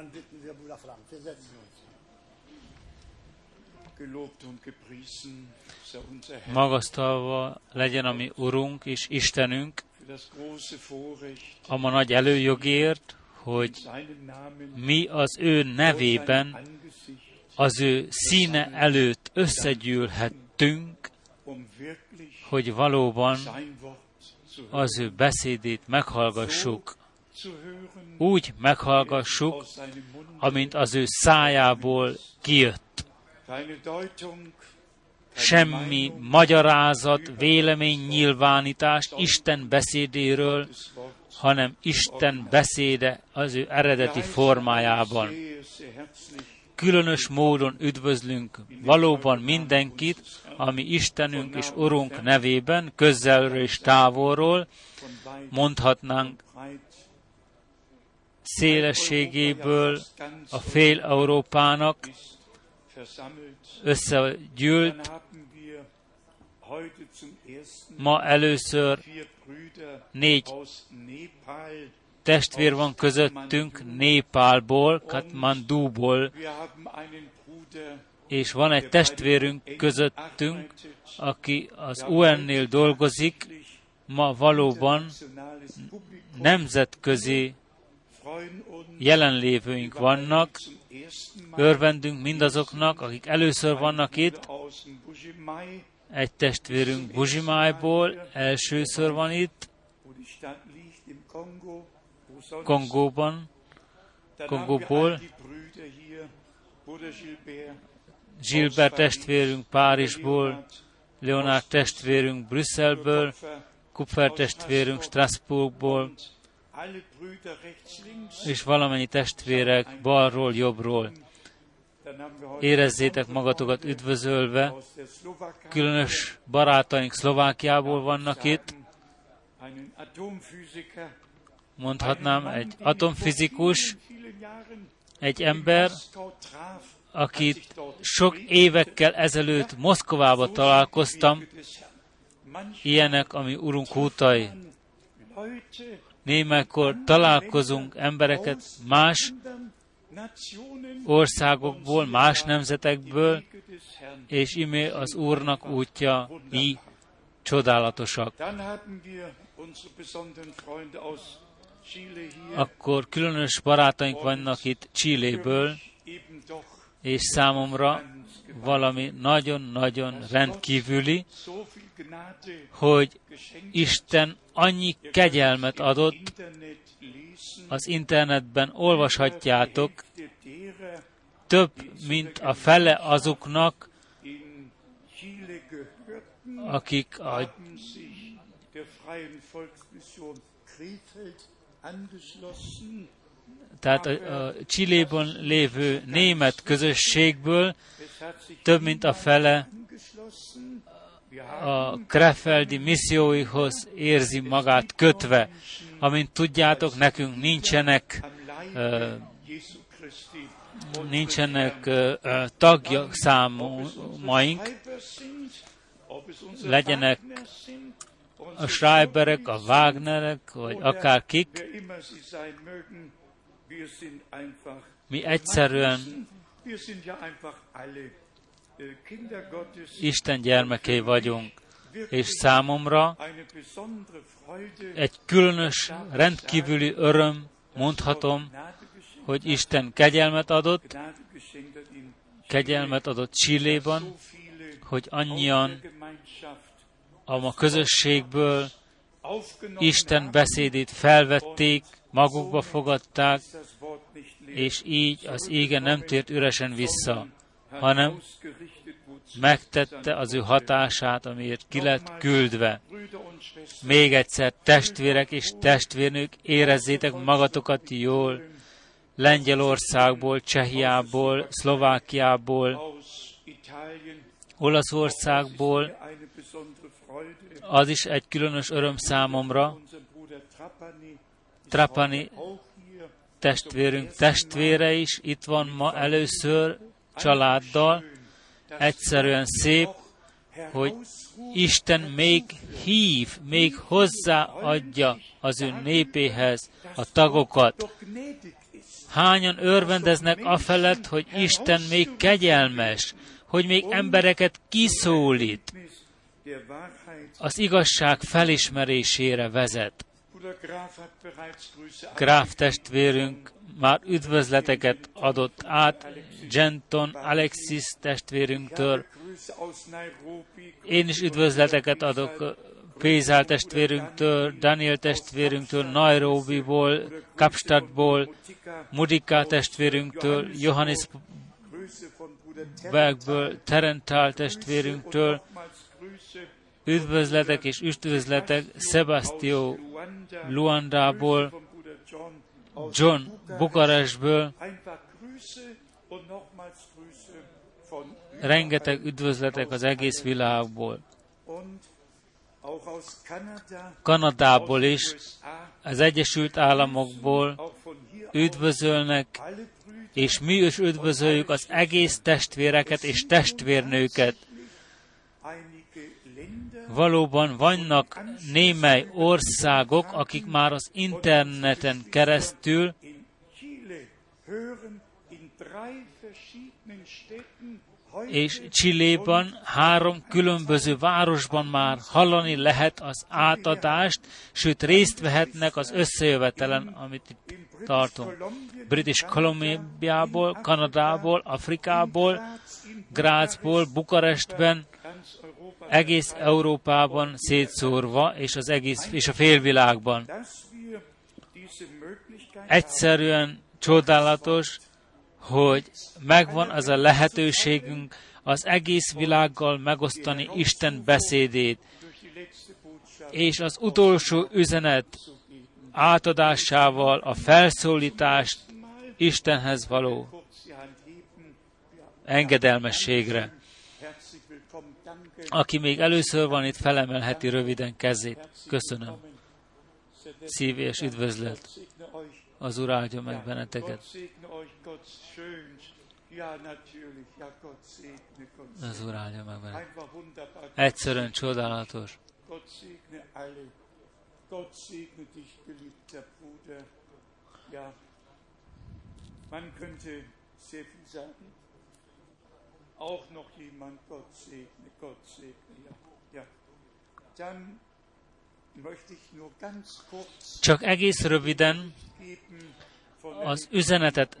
Dann bitten wir Bruder Frank, wir setzen uns. Magasztalva legyen a mi Urunk és Istenünk für das große Vorrecht, a ma nagy előjogért, hogy mi az ő nevében, az ő színe előtt összegyűlhettünk, um hogy valóban az ő beszédét meghallgassuk. Úgy meghallgassuk, amint az ő szájából kijött. Semmi magyarázat, vélemény, nyilvánítást Isten beszédéről, hanem Isten beszéde az ő eredeti formájában. Különös módon üdvözlünk valóban mindenkit, ami Istenünk és Urunk nevében, közelről és távolról, mondhatnánk szélességéből a fél Európának összegyűlt. Ma először négy testvér van közöttünk Népálból, Katmandúból, és van egy testvérünk közöttünk, aki az UN-nél dolgozik, ma valóban nemzetközi jelenlévőink vannak, örvendünk mindazoknak, akik először vannak itt, egy testvérünk Buzsimájból, elsőször van itt. Kongóban, Kongóból. Gilbert testvérünk Párizsból, Leonard testvérünk Brüsszelből, Kupfer testvérünk Strasbourgból, és valamennyi testvérek balról, jobbról. Érezzétek magatokat üdvözölve, különös barátaink Szlovákiából vannak itt, mondhatnám egy atomfizikus, egy ember, akit sok évekkel ezelőtt Moszkovába találkoztam, ilyenek, ami Urunk útai. Némelykor találkozunk embereket más országokból, más nemzetekből, és imé az Úrnak útja így csodálatosak. Akkor különös barátaink vannak itt Csilléből, és számomra valami nagyon-nagyon rendkívüli, hogy. Isten annyi kegyelmet adott, az internetben olvashatjátok, több, mint a fele azoknak, akik a tehát a, a Csillében lévő német közösségből több mint a fele a Krefeldi misszióihoz érzi magát kötve. Amint tudjátok, nekünk nincsenek, nincsenek tagja számaink, legyenek a Schreiberek, a Wagnerek, vagy akár kik, mi egyszerűen Isten gyermekei vagyunk, és számomra egy különös, rendkívüli öröm, mondhatom, hogy Isten kegyelmet adott, kegyelmet adott Csilléban, hogy annyian a közösségből Isten beszédét felvették, magukba fogadták, és így az ége nem tért üresen vissza, hanem megtette az ő hatását, amiért ki lett küldve. Még egyszer, testvérek és testvérnők, érezzétek magatokat jól, Lengyelországból, Csehiából, Szlovákiából, Olaszországból, az is egy különös öröm számomra, Trapani testvérünk testvére is itt van ma először családdal. Egyszerűen szép, hogy Isten még hív, még hozzáadja az ő népéhez a tagokat. Hányan örvendeznek afelett, hogy Isten még kegyelmes, hogy még embereket kiszólít, az igazság felismerésére vezet. Gráf testvérünk már üdvözleteket adott át Genton Alexis testvérünktől. Én is üdvözleteket adok Pézál testvérünktől, Daniel testvérünktől, Nairobiból, Kapstadtból. Mudika testvérünktől, Johannesbergből, Grüße von Bruder Ter Terental testvérünktől, üdvözletek és üdvözletek Sebastio Luanda. Luandából, John. Bukarestből, Rengeteg üdvözletek az egész világból. Kanadából is, az Egyesült Államokból üdvözölnek, és mi is üdvözöljük az egész testvéreket és testvérnőket. Valóban vannak némely országok, akik már az interneten keresztül és Csilléban három különböző városban már hallani lehet az átadást, sőt részt vehetnek az összejövetelen, amit itt tartunk. British Columbiából, Kanadából, Afrikából, Grácsból, Bukarestben, egész Európában szétszórva, és az egész, és a félvilágban. Egyszerűen csodálatos, hogy megvan az a lehetőségünk az egész világgal megosztani Isten beszédét, és az utolsó üzenet átadásával a felszólítást Istenhez való engedelmességre. Aki még először van itt, felemelheti röviden kezét. Köszönöm. Szíves üdvözlet. Az Úr áldja meg benneteket. Gott segne euch, Gott schön. Ja, natürlich. Ja, Gott segne, Gott segne. Az áldja meg wunderbar. Egyszerűen csodálatos. Gott segne alle. Gott segne dich, geliebter Bruder. Ja, man könnte sehr viel sagen. Auch noch jemand, Gott segne, Gott segne. Ja, ja. Dann möchte ich nur ganz kurz Csak egész röviden az üzenetet,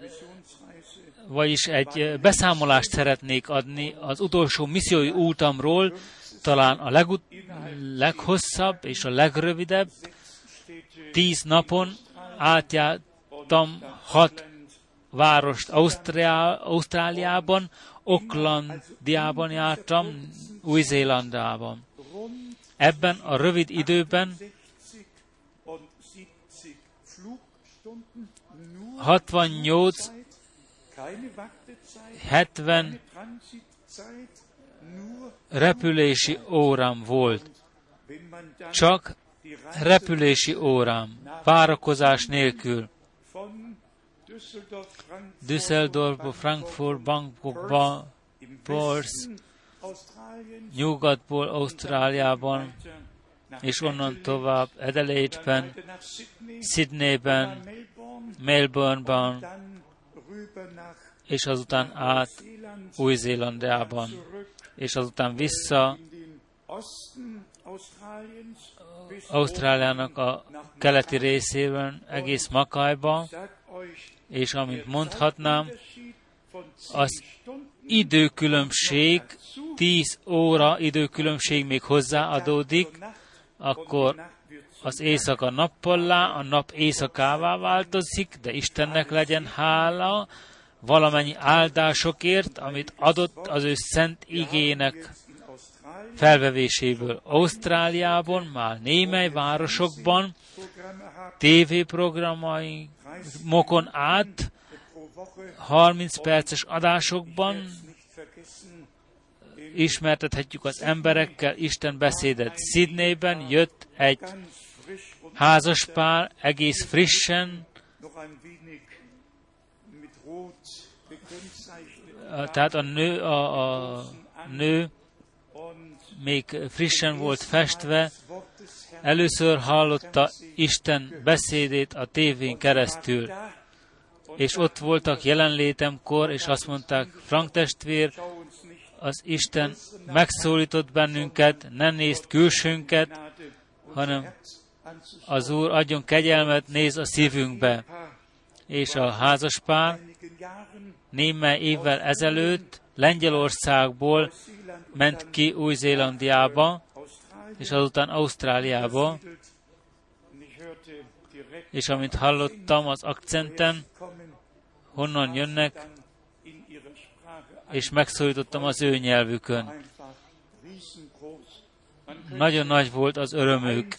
vagyis egy beszámolást szeretnék adni az utolsó missziói útamról, talán a legut- leghosszabb és a legrövidebb. Tíz napon átjártam hat várost Ausztriá- Ausztráliában, Aucklandiában jártam, Új-Zélandában. Ebben a rövid időben 60 und 70 Flugstunden nur 68, Zeit, keine Wartezeit, 70 keine Transitzeit, nur repülési órám volt. Csak repülési órám, várakozás nélkül. Düsseldorfba, Frankfurt, Bangkokba, Australiens nyugatból Ausztráliában, és onnan tovább Adelaide-ben, Melbourne-ban, és azután át zurück és azután vissza Ausztráliának a keleti részében, egész Makajba, és amint mondhatnám, Unterschied von 10 az időkülönbség, 10 óra időkülönbség még hozzáadódik, akkor az éjszaka nappallá, a nap éjszakává változik, de Istennek legyen hála valamennyi áldásokért, amit adott az ő szent igének felvevéséből. Ausztráliában, már némely városokban, haben, tévéprogramokon át, pro Woche 30 perces adásokban ismertethetjük az emberekkel Isten beszédet. Sydneyben jött egy házaspár, egész frissen, gekennzeichnet tehát a nő, a, a nő még frissen volt festve, először hallotta Isten beszédét a tévén keresztül, és ott voltak jelenlétemkor, és azt mondták, Frank testvér, az Isten megszólított bennünket, nem nézd külsőnket, hanem az Úr adjon kegyelmet, néz a szívünkbe. És a házaspár némely évvel ezelőtt Lengyelországból ment ki Új-Zélandiába, és azután Ausztráliába, és amint hallottam az akcenten, honnan jönnek, és megszólítottam az ő nyelvükön. Nagyon nagy volt az örömük.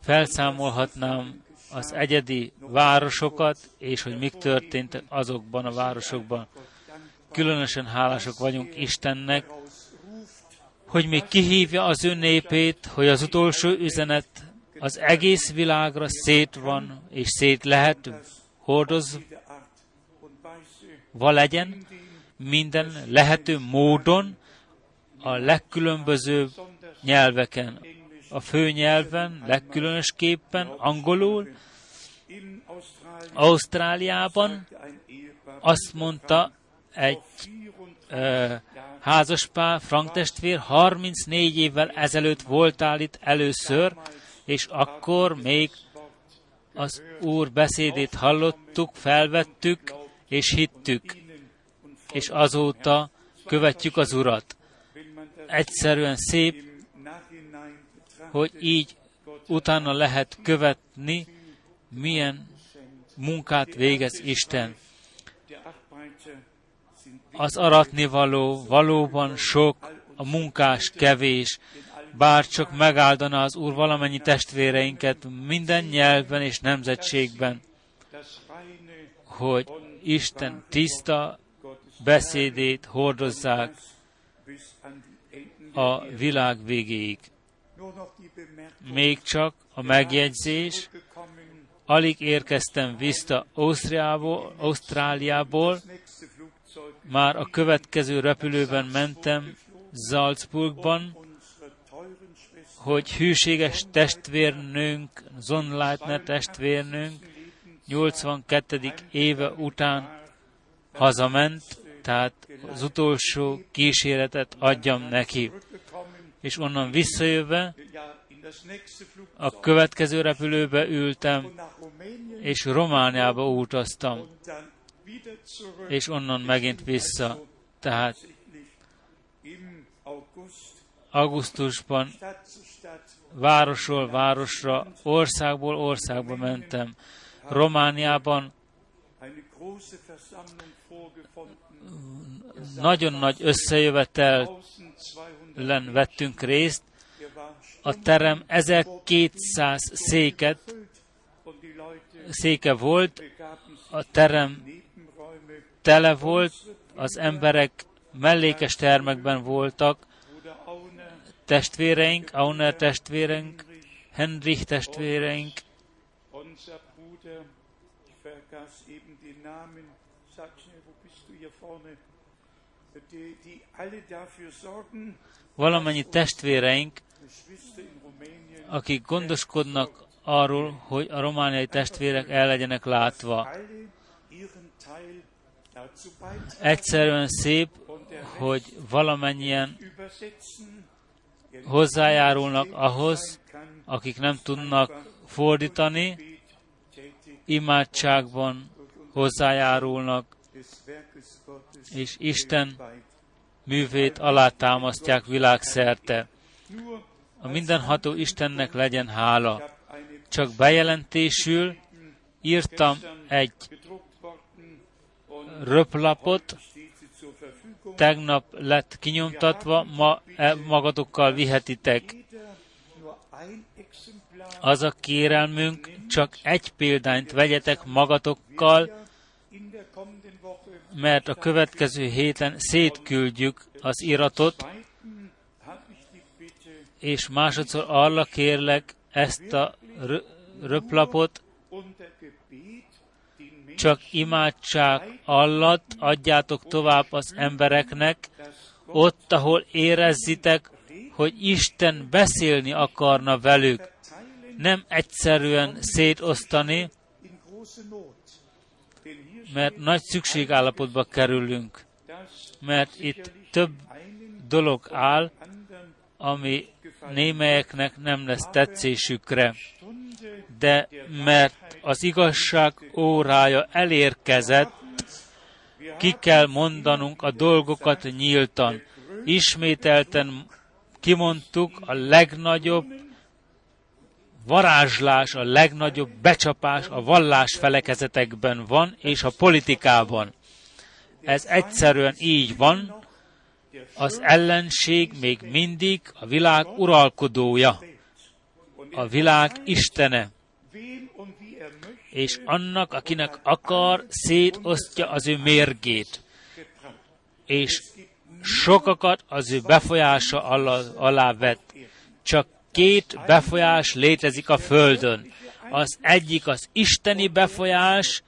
Felszámolhatnám az egyedi városokat, és hogy mik történtek azokban a városokban. Különösen hálások vagyunk Istennek, hogy még kihívja az ő népét, hogy az utolsó üzenet az egész világra szét van, és szét lehet hordozva legyen, minden lehető módon, a legkülönbözőbb nyelveken. A fő nyelven, legkülönösképpen angolul, Ausztráliában azt mondta egy ö, házaspár, Frank testvér, 34 évvel ezelőtt voltál itt először, és akkor még az Úr beszédét hallottuk, felvettük, és hittük, és azóta követjük az Urat. Egyszerűen szép, hogy így utána lehet követni, milyen munkát végez Isten. Az aratnivaló valóban sok, a munkás kevés, bár csak megáldaná az Úr valamennyi testvéreinket minden nyelven és nemzetségben, hogy Isten tiszta beszédét hordozzák a világ végéig. Még csak a megjegyzés, alig érkeztem vissza Ausztriából, Ausztráliából, már a következő repülőben mentem Salzburgban, hogy hűséges testvérnőnk, Zonleitner testvérnőnk 82. éve után hazament, tehát az utolsó kíséretet adjam neki. És onnan visszajövve a következő repülőbe ültem, és Romániába utaztam, és onnan megint vissza. Tehát augusztusban városról városra, országból országba mentem. Romániában nagyon nagy összejövetelen vettünk részt. A terem 1200 széket, széke volt, a terem tele volt, az emberek mellékes termekben voltak, testvéreink, Auner testvéreink, Henrich testvéreink, valamennyi testvéreink, akik gondoskodnak arról, hogy a romániai testvérek el legyenek látva. Egyszerűen szép, hogy valamennyien hozzájárulnak ahhoz, akik nem tudnak fordítani, imádságban hozzájárulnak, és Isten művét alátámasztják világszerte. A mindenható Istennek legyen hála. Csak bejelentésül írtam egy röplapot, tegnap lett kinyomtatva, ma e magatokkal vihetitek. Az a kérelmünk, csak egy példányt vegyetek magatokkal, mert a következő héten szétküldjük az iratot, és másodszor arra kérlek ezt a röplapot, csak imádság alatt adjátok tovább az embereknek, ott, ahol érezzitek, hogy Isten beszélni akarna velük, nem egyszerűen szétosztani, mert nagy szükségállapotba kerülünk, mert itt több dolog áll, ami némelyeknek nem lesz tetszésükre, de mert az igazság órája elérkezett, ki kell mondanunk a dolgokat nyíltan. Ismételten kimondtuk a legnagyobb varázslás, a legnagyobb becsapás a vallás felekezetekben van, és a politikában. Ez egyszerűen így van, az ellenség még mindig a világ uralkodója, a világ istene, és annak, akinek akar, szétosztja az ő mérgét, és sokakat az ő befolyása alá, alá vett. Csak két befolyás létezik a Földön. Az egyik az isteni befolyás,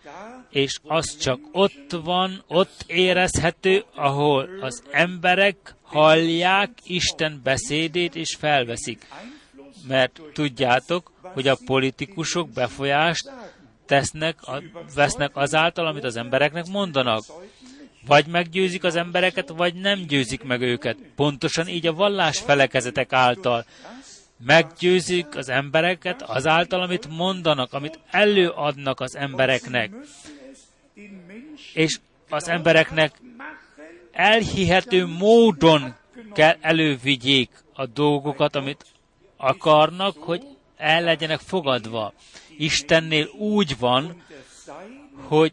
és az csak ott van, ott érezhető, ahol az emberek hallják Isten beszédét és felveszik. Mert tudjátok, hogy a politikusok befolyást tesznek, vesznek azáltal, amit az embereknek mondanak. Vagy meggyőzik az embereket, vagy nem győzik meg őket. Pontosan így a vallás felekezetek által. Meggyőzik az embereket azáltal, amit mondanak, amit előadnak az embereknek. És az embereknek elhihető módon kell elővigyék a dolgokat, amit akarnak, hogy el legyenek fogadva. Istennél úgy van, hogy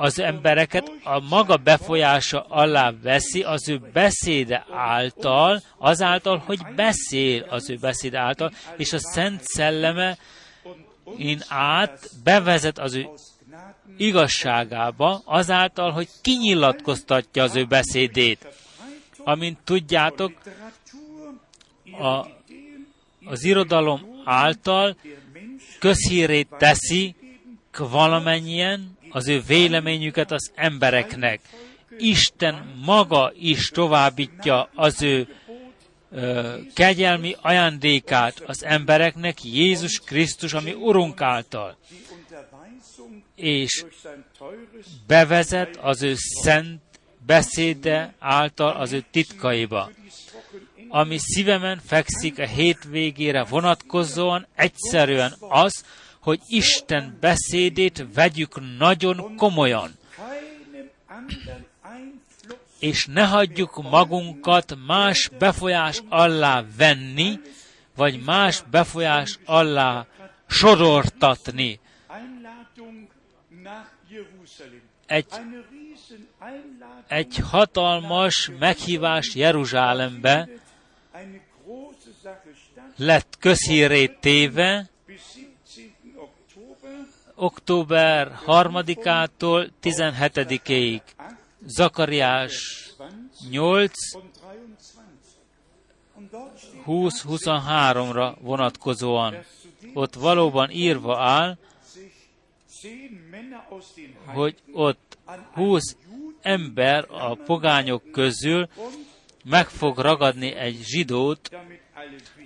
az embereket a maga befolyása alá veszi az ő beszéde által, azáltal, hogy beszél az ő beszéde által, és a Szent Szelleme in át bevezet az ő igazságába, azáltal, hogy kinyilatkoztatja az ő beszédét. Amint tudjátok, a, az irodalom által közhírét teszi valamennyien az ő véleményüket az embereknek. Isten maga is továbbítja az ő ö, kegyelmi ajándékát az embereknek Jézus Krisztus, ami Urunk által. És bevezet az ő szent beszéde által az ő titkaiba ami szívemen fekszik a hétvégére vonatkozóan, egyszerűen az, hogy Isten beszédét vegyük nagyon komolyan. És ne hagyjuk magunkat más befolyás alá venni, vagy más befolyás alá sodortatni. Egy, egy hatalmas meghívás Jeruzsálembe, lett közhírét téve, október 3-ától 17-ig. Zakariás 8, 20-23-ra vonatkozóan. Ott valóban írva áll, hogy ott 20 ember a pogányok közül meg fog ragadni egy zsidót,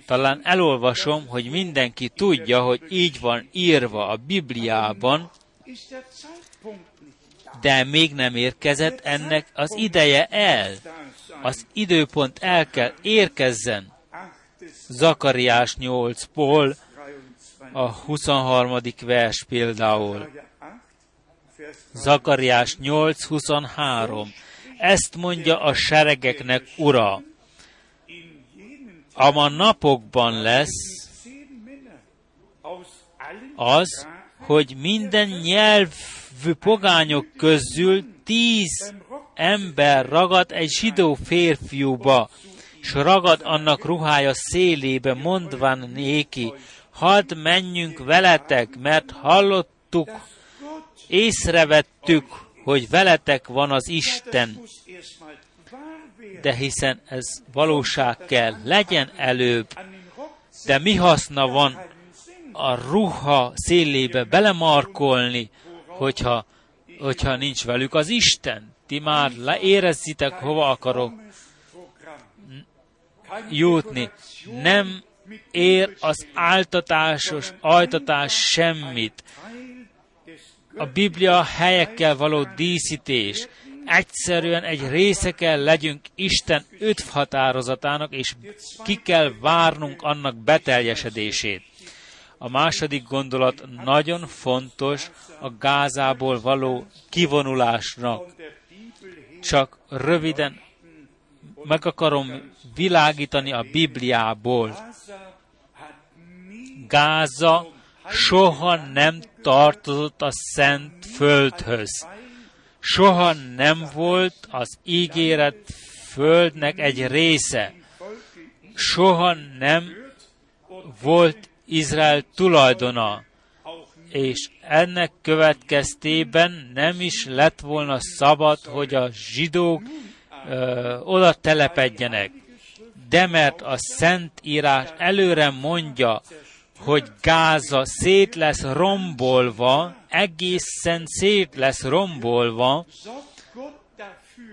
talán elolvasom, hogy mindenki tudja, hogy így van írva a Bibliában, de még nem érkezett ennek az ideje el. Az időpont el kell érkezzen. Zakariás 8-ból a 23. vers például. Zakariás 8.23. Ezt mondja a seregeknek ura a napokban lesz az, hogy minden nyelvű pogányok közül tíz ember ragad egy zsidó férfiúba, és ragad annak ruhája szélébe, mondván néki, hadd menjünk veletek, mert hallottuk, észrevettük, hogy veletek van az Isten de hiszen ez valóság kell, legyen előbb, de mi haszna van a ruha szélébe belemarkolni, hogyha, hogyha nincs velük az Isten. Ti már leérezzitek, hova akarok jutni. Nem ér az áltatásos ajtatás semmit. a Biblia helyekkel való díszítés. Egyszerűen egy része kell legyünk Isten öt határozatának, és ki kell várnunk annak beteljesedését. A második gondolat nagyon fontos a Gázából való kivonulásnak. Csak röviden meg akarom világítani a Bibliából. Gáza soha nem tartozott a szent földhöz. Soha nem volt az ígéret földnek egy része. Soha nem volt Izrael tulajdona, és ennek következtében nem is lett volna szabad, hogy a zsidók ö, oda telepedjenek. De mert a Szentírás előre mondja, hogy Gáza szét lesz rombolva, egészen szét lesz rombolva,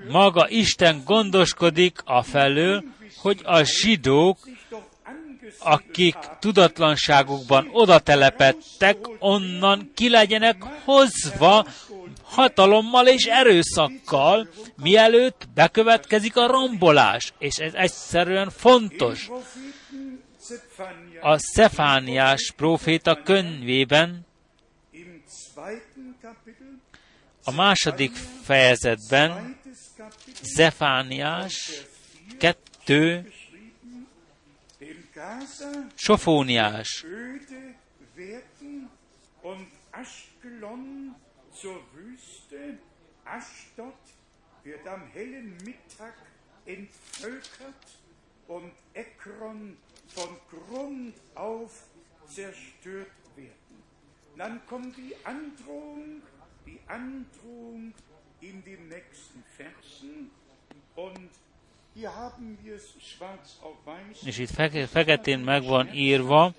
maga Isten gondoskodik afelől, hogy a zsidók, akik tudatlanságukban oda telepettek, onnan ki legyenek hozva hatalommal és erőszakkal, mielőtt bekövetkezik a rombolás. És ez egyszerűen fontos. A Szefániás próféta könyvében a második fejezetben Zefániás 2 Sofóniás Ashdod wird am hellen Mittag entvölkert und Ekron von Grund auf zerstört werden. Dann kommt die Androhung, die Androhung in den nächsten Versen und hier haben wir es schwarz auf weiß. És itt feke, feketén meg van írva,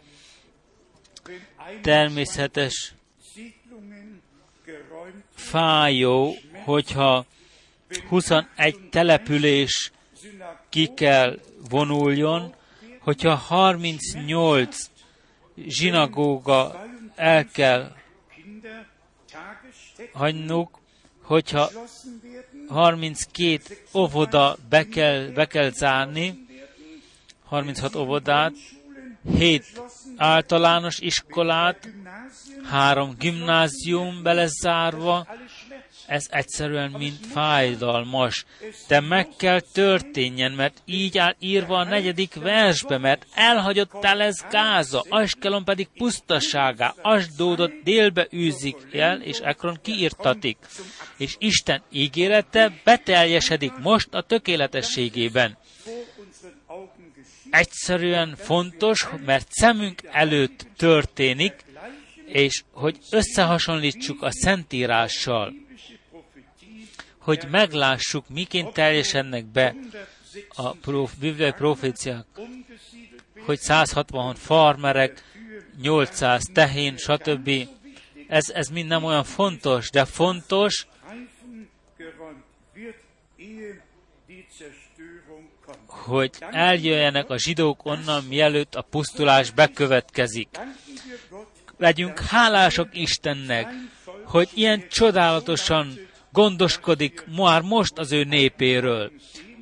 természetes fájó, hogyha 21 település ki kell vonuljon, hogyha 38 zsinagóga el kell hagynunk, hogyha 32 óvoda be kell, be kell zárni, 36 óvodát, 7 általános iskolát, három gimnázium belezárva, ez egyszerűen mind fájdalmas, de meg kell történjen, mert így áll írva a negyedik versbe, mert elhagyott el ez Gáza, Askelon pedig pusztaságá, Asdódot délbe űzik el, és Ekron kiírtatik. És Isten ígérete beteljesedik most a tökéletességében. Egyszerűen fontos, mert szemünk előtt történik, és hogy összehasonlítsuk a Szentírással hogy meglássuk, miként teljesednek be a prof, bibliai proféciák, hogy 160 farmerek, 800 tehén, stb. Ez, ez mind nem olyan fontos, de fontos, hogy eljöjjenek a zsidók onnan, mielőtt a pusztulás bekövetkezik. Legyünk hálások Istennek, hogy ilyen csodálatosan gondoskodik már most az ő népéről,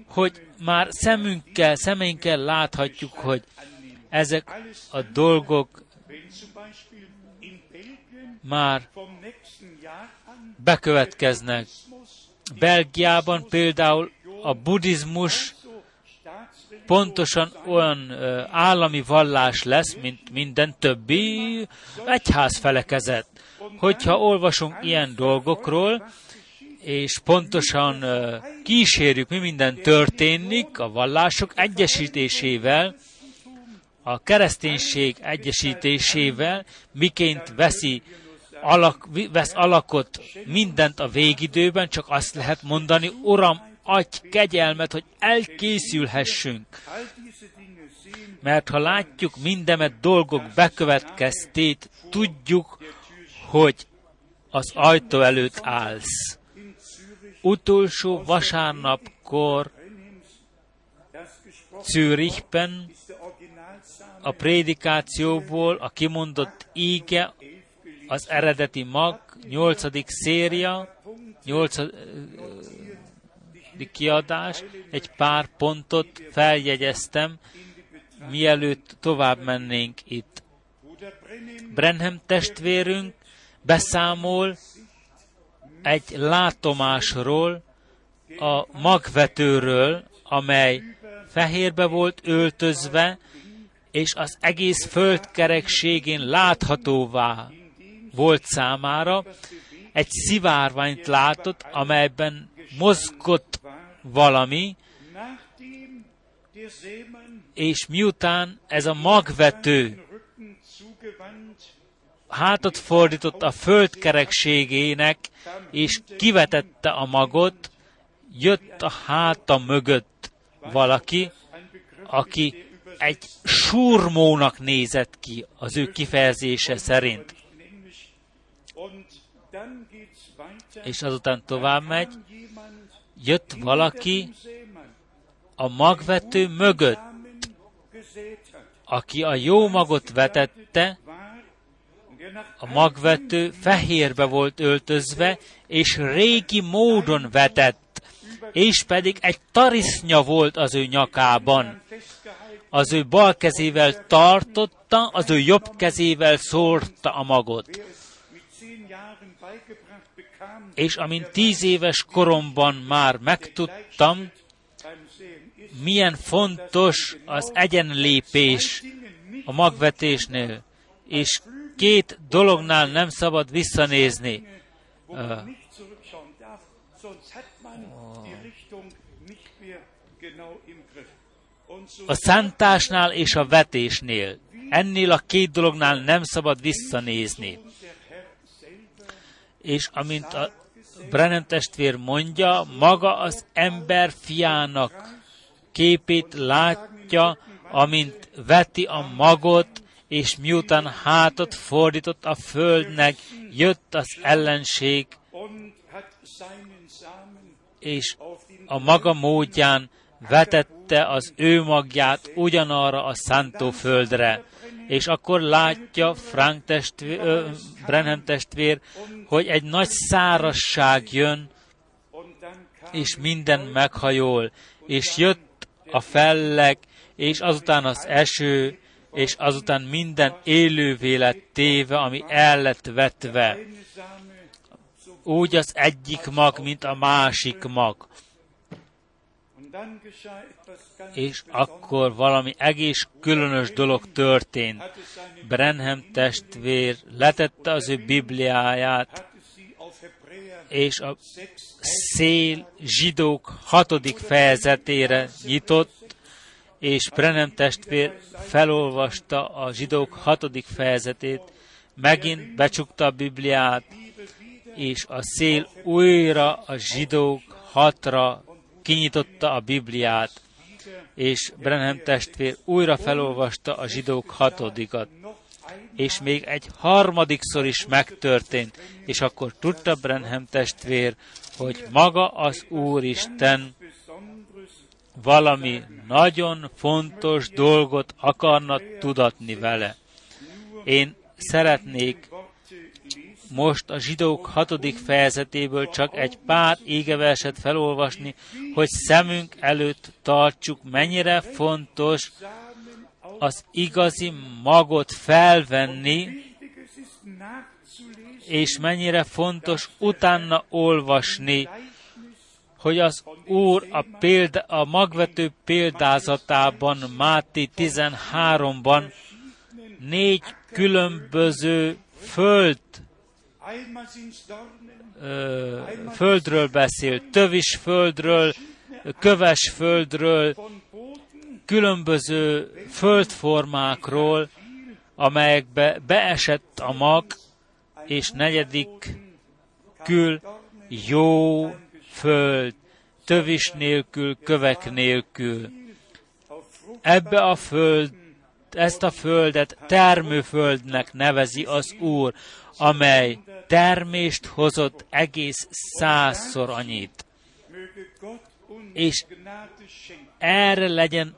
hogy már szemünkkel, szemeinkkel láthatjuk, hogy ezek a dolgok már bekövetkeznek. Belgiában például a buddhizmus pontosan olyan állami vallás lesz, mint minden többi egyház felekezet. Hogyha olvasunk ilyen dolgokról, és pontosan kísérjük, mi minden történik a vallások egyesítésével, a kereszténység egyesítésével, miként veszi alak, vesz alakot mindent a végidőben, csak azt lehet mondani, Uram, adj kegyelmet, hogy elkészülhessünk. Mert ha látjuk mindemet dolgok bekövetkeztét, tudjuk, hogy az ajtó előtt állsz utolsó vasárnapkor Zürichben a prédikációból a kimondott íge az eredeti mag nyolcadik széria, nyolcadik kiadás, egy pár pontot feljegyeztem, mielőtt tovább mennénk itt. Brenham testvérünk beszámol egy látomásról, a magvetőről, amely fehérbe volt öltözve, és az egész földkerekségén láthatóvá volt számára, egy szivárványt látott, amelyben mozgott valami, és miután ez a magvető hátat fordított a földkerekségének, és kivetette a magot, jött a háta mögött valaki, aki egy surmónak nézett ki az ő kifejezése szerint. És azután tovább megy, jött valaki a magvető mögött, aki a jó magot vetette, a magvető fehérbe volt öltözve, és régi módon vetett, és pedig egy tarisznya volt az ő nyakában. Az ő bal kezével tartotta, az ő jobb kezével szórta a magot. És amint tíz éves koromban már megtudtam, milyen fontos az egyenlépés a magvetésnél, és két dolognál nem szabad visszanézni. A szántásnál és a vetésnél. Ennél a két dolognál nem szabad visszanézni. És amint a Brennan testvér mondja, maga az ember fiának képét látja, amint veti a magot, és miután hátat fordított a földnek, jött az ellenség, és a maga módján vetette az ő magját ugyanarra a szántóföldre. És akkor látja Frank testvér, ö, Brenham testvér, hogy egy nagy szárasság jön, és minden meghajol, és jött a felleg, és azután az eső, és azután minden élővé lett téve, ami el lett vetve. Úgy az egyik mag, mint a másik mag. És akkor valami egész különös dolog történt. Brenham testvér letette az ő Bibliáját, és a szél zsidók hatodik fejezetére nyitott, és Brenham testvér felolvasta a zsidók hatodik fejezetét, megint becsukta a Bibliát, és a szél újra a zsidók hatra kinyitotta a Bibliát, és Brenham testvér újra felolvasta a zsidók hatodikat. És még egy harmadikszor is megtörtént, és akkor tudta Brenham testvér, hogy maga az Úristen valami nagyon fontos dolgot akarna tudatni vele. Én szeretnék most a zsidók hatodik fejezetéből csak egy pár égeverset felolvasni, hogy szemünk előtt tartsuk, mennyire fontos az igazi magot felvenni, és mennyire fontos utána olvasni, hogy az Úr a, példa, a magvető példázatában, Máté 13-ban négy különböző föld földről beszél, tövis földről, köves földről, különböző földformákról, amelyekbe beesett a mag, és negyedik kül jó föld, tövis nélkül, kövek nélkül. Ebbe a föld, ezt a földet termőföldnek nevezi az Úr, amely termést hozott egész százszor annyit. És erre legyen,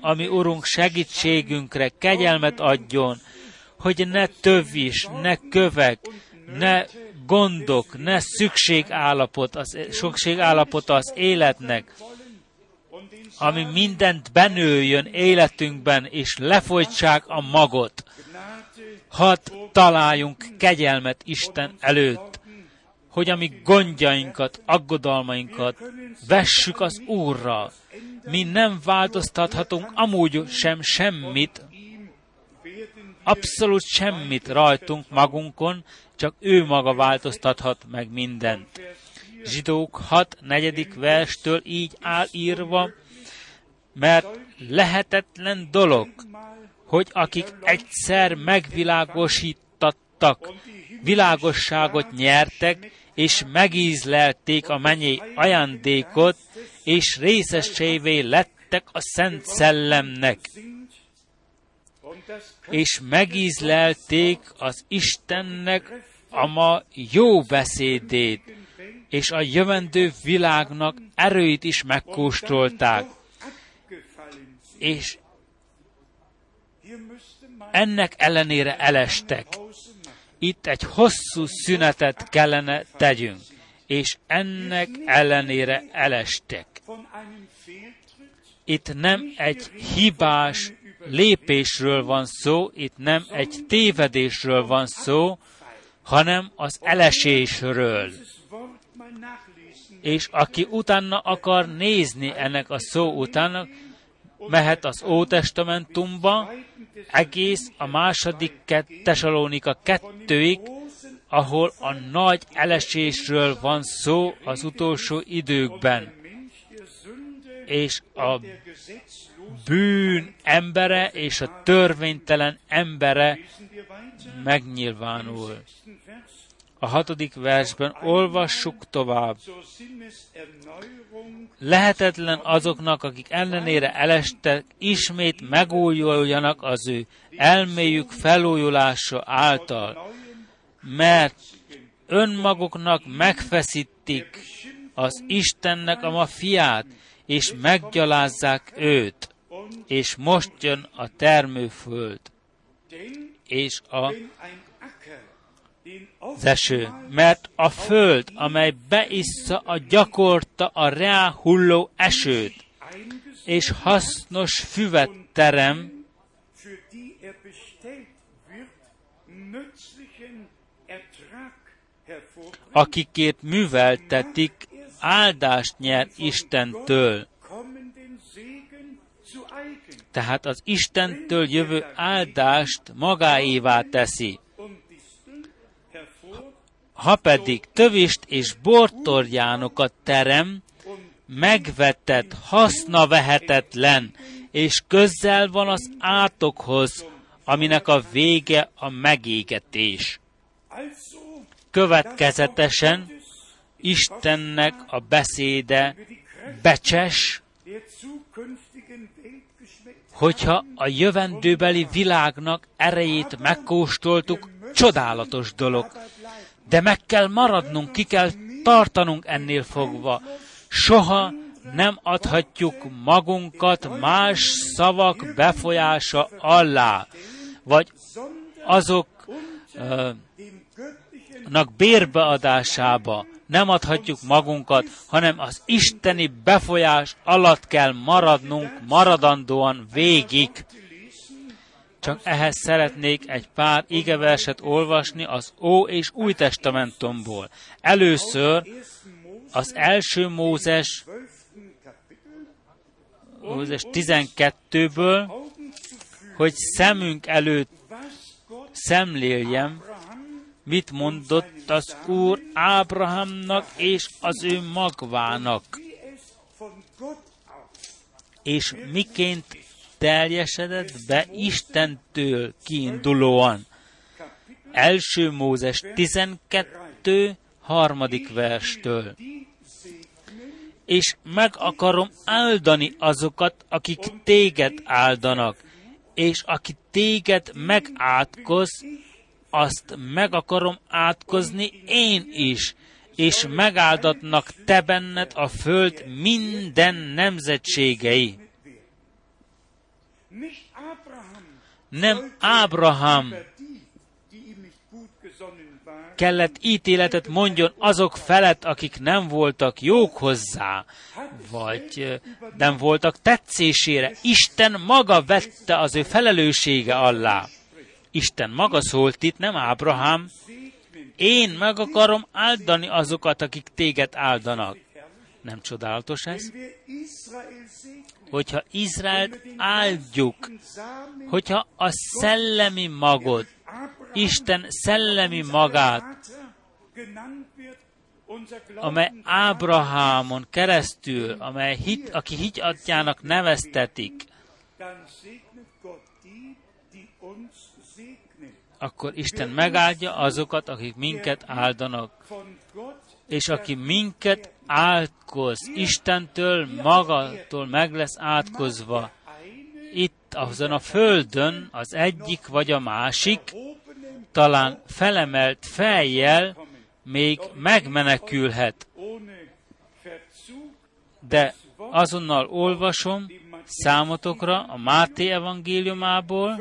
ami Urunk segítségünkre kegyelmet adjon, hogy ne tövis, ne kövek, ne gondok, ne szükségállapot, az, szükségállapot az életnek, ami mindent benőjön életünkben, és lefolytsák a magot. Hadd találjunk kegyelmet Isten előtt, hogy a mi gondjainkat, aggodalmainkat vessük az Úrra. Mi nem változtathatunk amúgy sem semmit, abszolút semmit rajtunk magunkon, csak ő maga változtathat meg mindent. Zsidók 6. negyedik verstől így áll írva, mert lehetetlen dolog, hogy akik egyszer megvilágosítattak, világosságot nyertek, és megízlelték a mennyi ajándékot, és részesévé lettek a Szent Szellemnek, és megízlelték az Istennek a ma jó beszédét, és a jövendő világnak erőit is megkóstolták. És ennek ellenére elestek. Itt egy hosszú szünetet kellene tegyünk, és ennek ellenére elestek. Itt nem egy hibás lépésről van szó, itt nem egy tévedésről van szó, hanem az elesésről. És aki utána akar nézni ennek a szó utána, mehet az Ótestamentumba, egész a második Tesalónika kettőig, ahol a nagy elesésről van szó az utolsó időkben. És a bűn embere és a törvénytelen embere megnyilvánul. A hatodik versben olvassuk tovább. Lehetetlen azoknak, akik ellenére elestek, ismét megújuljanak az ő elméjük felújulása által, mert önmaguknak megfeszítik az Istennek a ma fiát, és meggyalázzák őt, és most jön a termőföld, és a az eső, mert a föld, amely beissza a gyakorta a reá hulló esőt, és hasznos füvet terem, akikért műveltetik, áldást nyer Istentől. Tehát az Istentől jövő áldást magáévá teszi. Ha pedig tövist és bortorjánokat terem, megvetett, haszna vehetetlen, és közel van az átokhoz, aminek a vége a megégetés. Következetesen Istennek a beszéde becses, hogyha a jövendőbeli világnak erejét megkóstoltuk, csodálatos dolog. De meg kell maradnunk, ki kell tartanunk ennél fogva. Soha nem adhatjuk magunkat más szavak befolyása alá, vagy azoknak bérbeadásába nem adhatjuk magunkat, hanem az isteni befolyás alatt kell maradnunk maradandóan végig. Csak ehhez szeretnék egy pár igeverset olvasni az Ó és Új Testamentumból. Először az első Mózes, Mózes 12-ből, hogy szemünk előtt szemléljem, mit mondott az Úr Ábrahámnak és az ő magvának, és miként teljesedett be Istentől kiindulóan. Első Mózes 12. harmadik verstől. És meg akarom áldani azokat, akik téged áldanak, és aki téged megátkoz, azt meg akarom átkozni én is, és megáldatnak te benned a föld minden nemzetségei. Nem Ábraham kellett ítéletet mondjon azok felett, akik nem voltak jók hozzá, vagy nem voltak tetszésére. Isten maga vette az ő felelőssége alá. Isten maga szólt itt, nem Ábrahám. Én meg akarom áldani azokat, akik téged áldanak. Nem csodálatos ez? Hogyha Izraelt áldjuk, hogyha a szellemi magot, Isten szellemi magát, amely Ábrahámon keresztül, amely hit, aki hitjatjának neveztetik, akkor Isten megáldja azokat, akik minket áldanak. És aki minket átkoz, Istentől, magatól meg lesz átkozva. Itt azon a földön az egyik vagy a másik, talán felemelt fejjel még megmenekülhet. De azonnal olvasom számotokra a Máté evangéliumából,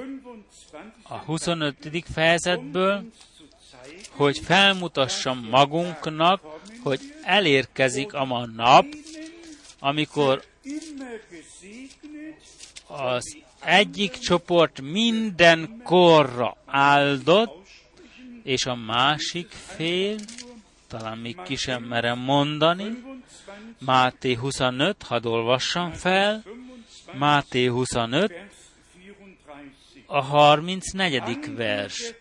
a 25. fejezetből, hogy felmutassam magunknak, hogy elérkezik a ma nap, amikor az egyik csoport minden korra áldott, és a másik fél, talán még ki sem merem mondani, Máté 25, hadd olvassam fel, Máté 25, a 34. vers.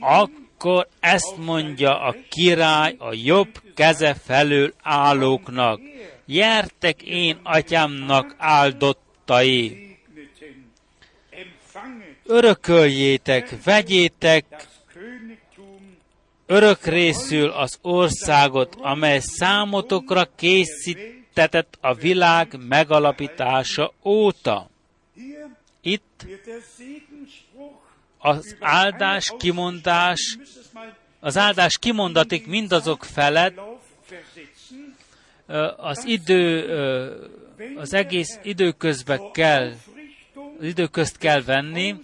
Akkor ezt mondja a király a jobb keze felől állóknak. Jertek én atyámnak áldottai. Örököljétek, vegyétek örök részül az országot, amely számotokra készítetett a világ megalapítása óta. Itt az áldás kimondás, az áldás kimondatik mindazok felett, az idő, az egész időközbe kell, az időközt kell venni,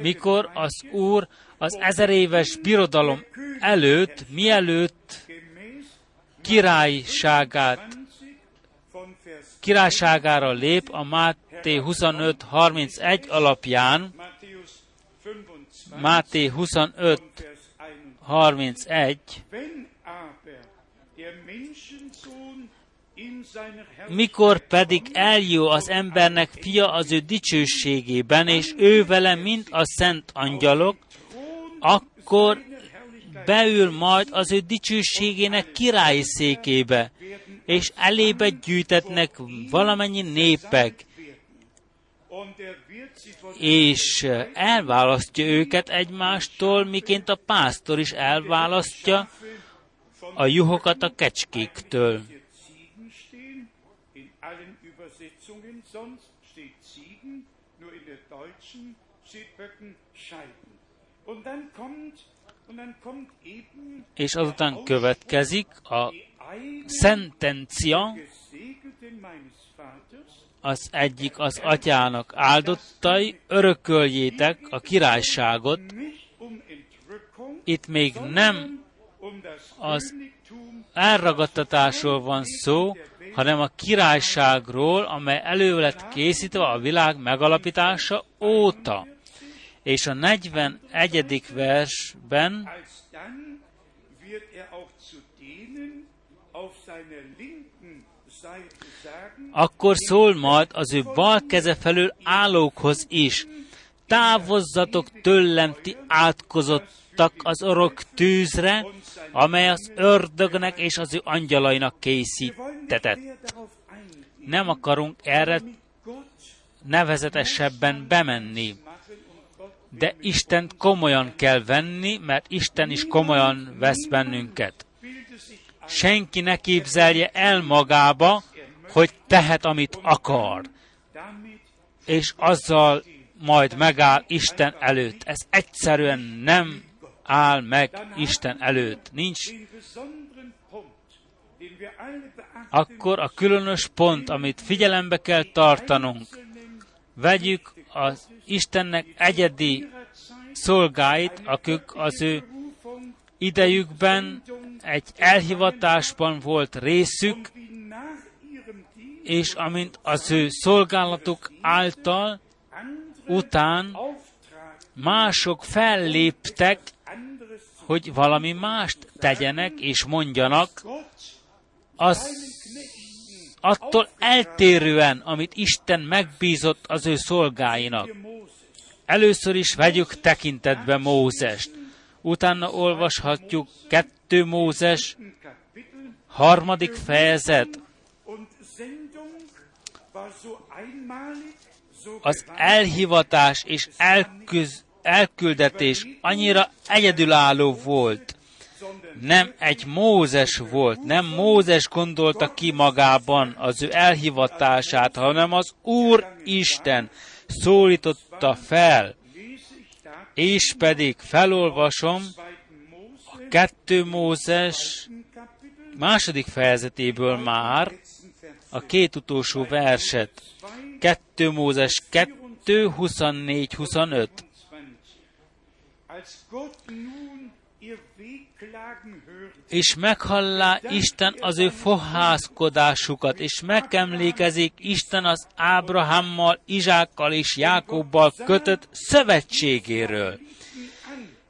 mikor az Úr az ezer éves birodalom előtt, mielőtt királyságát, királyságára lép a Máté 25.31 alapján, Máté 25.31, mikor pedig eljő az embernek fia az ő dicsőségében, és ő vele, mint a szent angyalok, akkor beül majd az ő dicsőségének királyi székébe, és elébe gyűjtetnek valamennyi népek, és elválasztja őket egymástól, miként a pásztor is elválasztja a juhokat a kecskéktől. És azután következik a szentencia, az egyik az atyának áldottai, örököljétek a királyságot. Itt még nem az elragadtatásról van szó, hanem a királyságról, amely elő lett készítve a világ megalapítása óta. És a 41. versben akkor szól majd az ő bal keze felől állókhoz is. Távozzatok tőlem, ti átkozottak az örök tűzre, amely az ördögnek és az ő angyalainak készítetett. Nem akarunk erre nevezetesebben bemenni. De Istent komolyan kell venni, mert Isten is komolyan vesz bennünket. Senki ne képzelje el magába, hogy tehet, amit akar, és azzal majd megáll Isten előtt. Ez egyszerűen nem áll meg Isten előtt. Nincs. Akkor a különös pont, amit figyelembe kell tartanunk, vegyük az Istennek egyedi szolgáit, akik az ő idejükben egy elhivatásban volt részük, és amint az ő szolgálatuk által után mások felléptek, hogy valami mást tegyenek és mondjanak, az attól eltérően, amit Isten megbízott az ő szolgáinak. Először is vegyük tekintetbe Mózest. Utána olvashatjuk kettő Mózes, harmadik fejezet. Az elhivatás és elköz, elküldetés annyira egyedülálló volt, nem egy Mózes volt, nem Mózes gondolta ki magában az ő elhivatását, hanem az Úr Isten szólította fel. És pedig felolvasom a kettő Mózes második fejezetéből már a két utolsó verset. 2 Mózes 2, 24, 25 és meghallá Isten az ő fohászkodásukat, és megemlékezik Isten az Ábrahámmal, Izsákkal és Jákobbal kötött szövetségéről.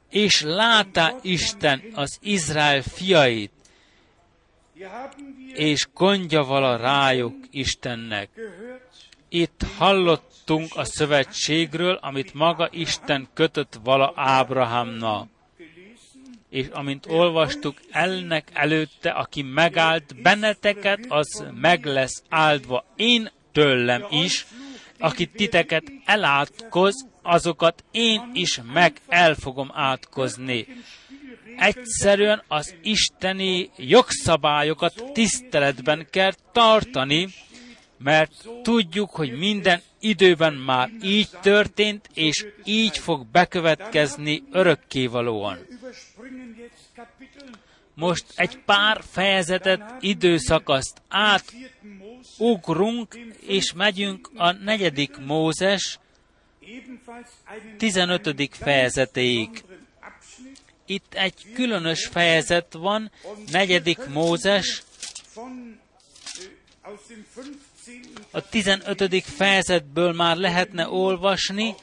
És látá Isten az Izrael fiait, és gondja vala rájuk Istennek. Itt hallottunk a szövetségről, amit maga Isten kötött vala Ábrahámnak és amint olvastuk, elnek előtte, aki megállt benneteket, az meg lesz áldva. Én tőlem is, aki titeket elátkoz, azokat én is meg el fogom átkozni. Egyszerűen az isteni jogszabályokat tiszteletben kell tartani, mert tudjuk, hogy minden időben már így történt, és így fog bekövetkezni örökkévalóan. Most egy pár fejezetet, időszakaszt átugrunk, és megyünk a negyedik Mózes 15. fejezetéig. Itt egy különös fejezet van, negyedik Mózes, a 15. fejezetből már lehetne olvasni,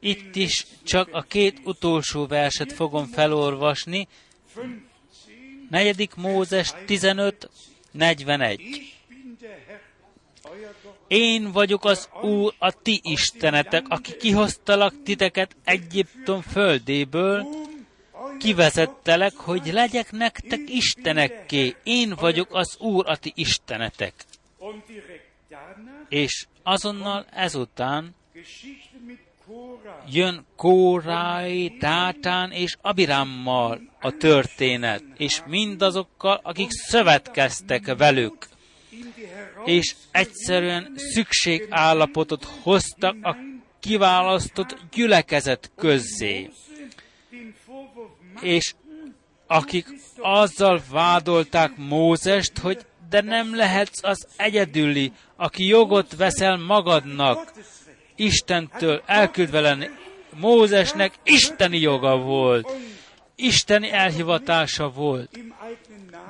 itt is csak a két utolsó verset fogom felolvasni. Negyedik Mózes 15, 41. Én vagyok az Úr, a ti istenetek, aki kihoztalak titeket Egyiptom földéből, kivezettelek, hogy legyek nektek istenekké. Én vagyok az Úr, a ti istenetek. És azonnal ezután jön Kórái, Tátán és Abirámmal a történet, és mindazokkal, akik szövetkeztek velük, és egyszerűen szükségállapotot hoztak a kiválasztott gyülekezet közzé. És akik azzal vádolták Mózest, hogy de nem lehetsz az egyedüli, aki jogot veszel magadnak, Istentől elküldve lenni. Mózesnek isteni joga volt, isteni elhivatása volt.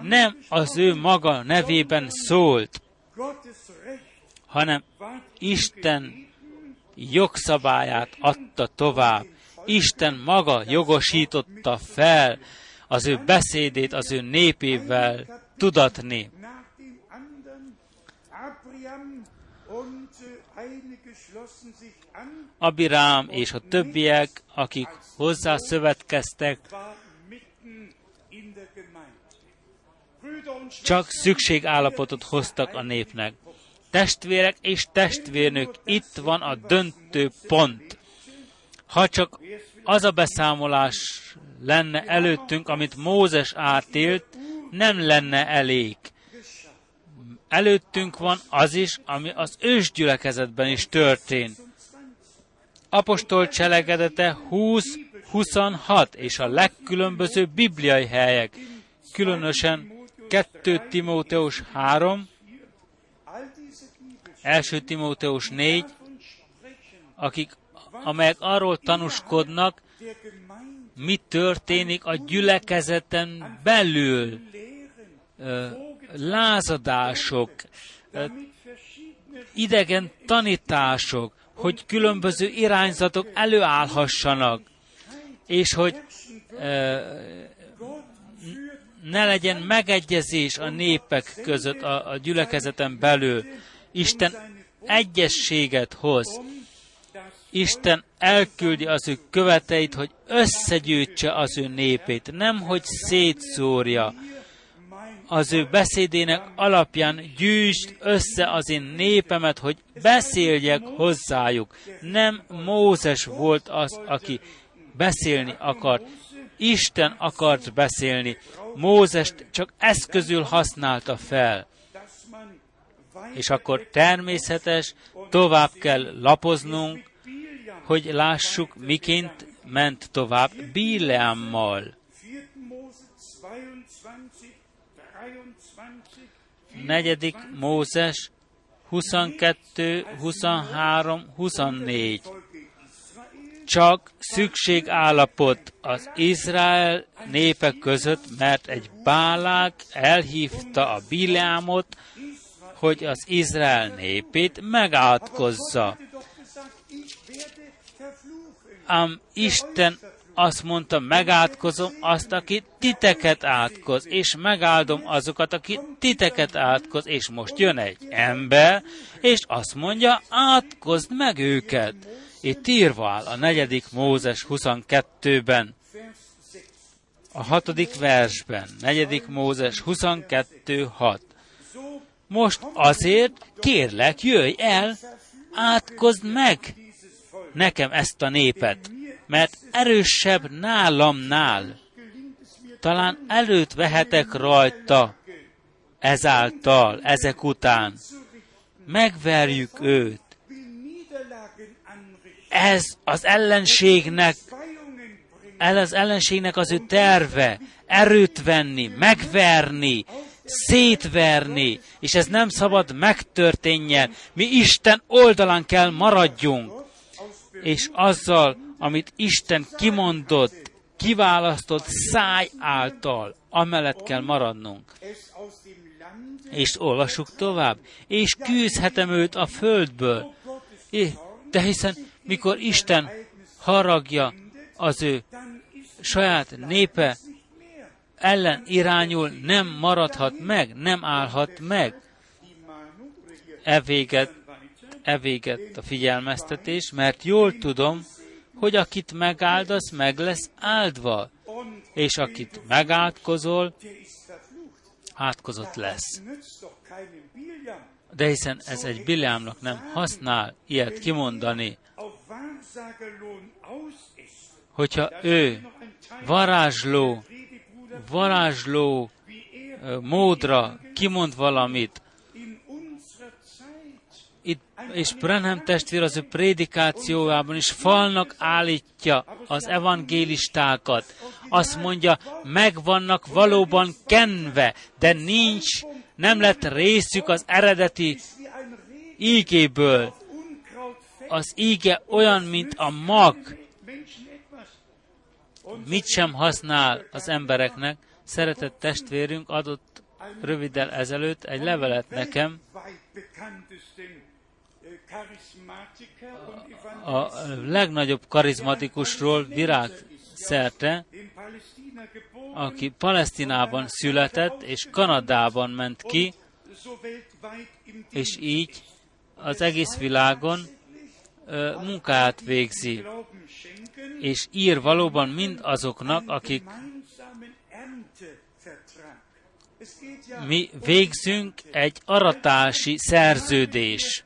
Nem az ő maga nevében szólt, hanem Isten jogszabályát adta tovább. Isten maga jogosította fel az ő beszédét az ő népével tudatni. Abirám és a többiek, akik hozzá szövetkeztek, csak szükségállapotot hoztak a népnek. Testvérek és testvérnök, itt van a döntő pont. Ha csak az a beszámolás lenne előttünk, amit Mózes átélt, nem lenne elég. Előttünk van az is, ami az ősgyülekezetben is történt. Apostol cselekedete 20-26 és a legkülönböző bibliai helyek, különösen 2 Timóteus 3, 1 Timóteus 4, akik, amelyek arról tanúskodnak, mi történik a gyülekezeten belül, lázadások, idegen tanítások, hogy különböző irányzatok előállhassanak, és hogy ne legyen megegyezés a népek között, a, a gyülekezeten belül. Isten egyességet hoz. Isten elküldi az ő követeit, hogy összegyűjtse az ő népét, nem hogy szétszórja. Az ő beszédének alapján gyűjtsd össze az én népemet, hogy beszéljek hozzájuk. Nem Mózes volt az, aki beszélni akart. Isten akart beszélni. Mózest csak eszközül használta fel. És akkor természetes, tovább kell lapoznunk, hogy lássuk, miként ment tovább Bileammal. Negyedik Mózes 22, 23, 24 csak szükségállapot az Izrael népek között, mert egy bálák elhívta a Bileámot, hogy az Izrael népét megátkozza. Ám Isten azt mondta, megátkozom azt, aki titeket átkoz, és megáldom azokat, aki titeket átkoz, és most jön egy ember, és azt mondja, átkozd meg őket. Itt írva áll a negyedik Mózes 22-ben, a hatodik versben, negyedik Mózes 22.6. Most azért kérlek, jöjj el, átkozd meg nekem ezt a népet, mert erősebb nálamnál. Talán előtt vehetek rajta ezáltal, ezek után. Megverjük őt. Ez az ellenségnek, ez az ellenségnek az ő terve, erőt venni, megverni, szétverni, és ez nem szabad megtörténjen. Mi Isten oldalán kell maradjunk, és azzal, amit Isten kimondott, kiválasztott száj által, amellett kell maradnunk. És olvassuk tovább. És küzdhetem őt a földből. De hiszen mikor Isten haragja az ő saját népe ellen irányul, nem maradhat meg, nem állhat meg. Evéget, evéget a figyelmeztetés, mert jól tudom, hogy akit megáldasz, meg lesz áldva, és akit megátkozol, átkozott lesz. De hiszen ez egy Bileámnak nem használ ilyet kimondani, hogyha ő varázsló, varázsló módra kimond valamit, és Brenham testvér az ő prédikációjában is falnak állítja az evangélistákat. Azt mondja, meg vannak valóban kenve, de nincs, nem lett részük az eredeti ígéből az íge olyan, mint a mag, mit sem használ az embereknek. Szeretett testvérünk adott röviddel ezelőtt egy levelet nekem, a legnagyobb karizmatikusról virág szerte, aki Palesztinában született, és Kanadában ment ki, és így az egész világon munkát végzi, és ír valóban mind azoknak, akik mi végzünk egy aratási szerződés.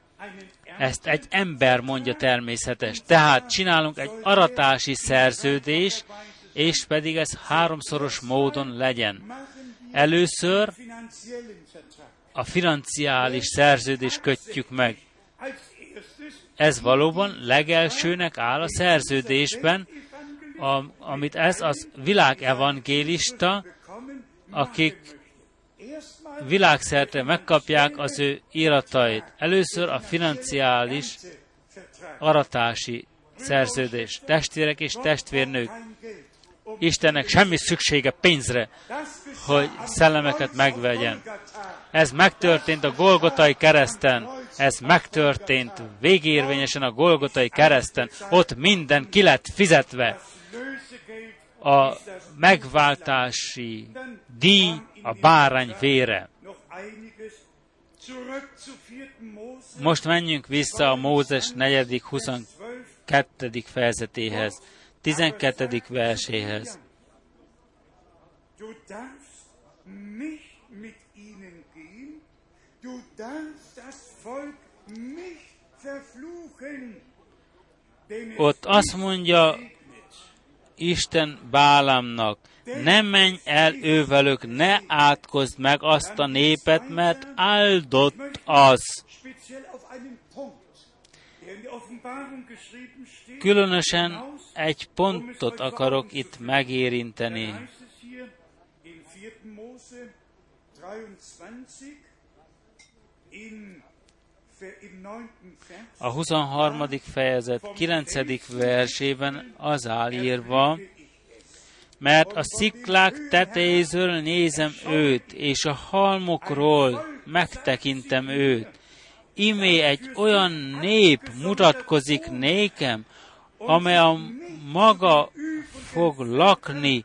Ezt egy ember mondja természetes. Tehát csinálunk egy aratási szerződés, és pedig ez háromszoros módon legyen. Először a financiális szerződés kötjük meg. Ez valóban legelsőnek áll a szerződésben, amit ez az világ evangélista, akik világszerte megkapják az ő iratait. Először a financiális aratási szerződés. Testvérek és testvérnők, Istennek semmi szüksége pénzre, hogy szellemeket megvegyen. Ez megtörtént a Golgotai kereszten, ez megtörtént végérvényesen a Golgotai kereszten, ott minden ki lett fizetve. A megváltási díj a bárány vére. Most menjünk vissza a Mózes 4. 22. fejezetéhez, 12. verséhez. Ott azt mondja. Isten Bálámnak, ne menj el ővelük, ne átkozd meg azt a népet, mert áldott az. Különösen egy pontot akarok itt megérinteni. Da heißt es hier in 4. Mose 23, in, Ver- im 9. Vers. A 23. fejezet 9. versében az áll írva, mert a sziklák tetejézől nézem őt, és a halmokról megtekintem őt. Imé egy olyan nép mutatkozik nékem, amely a maga fog lakni,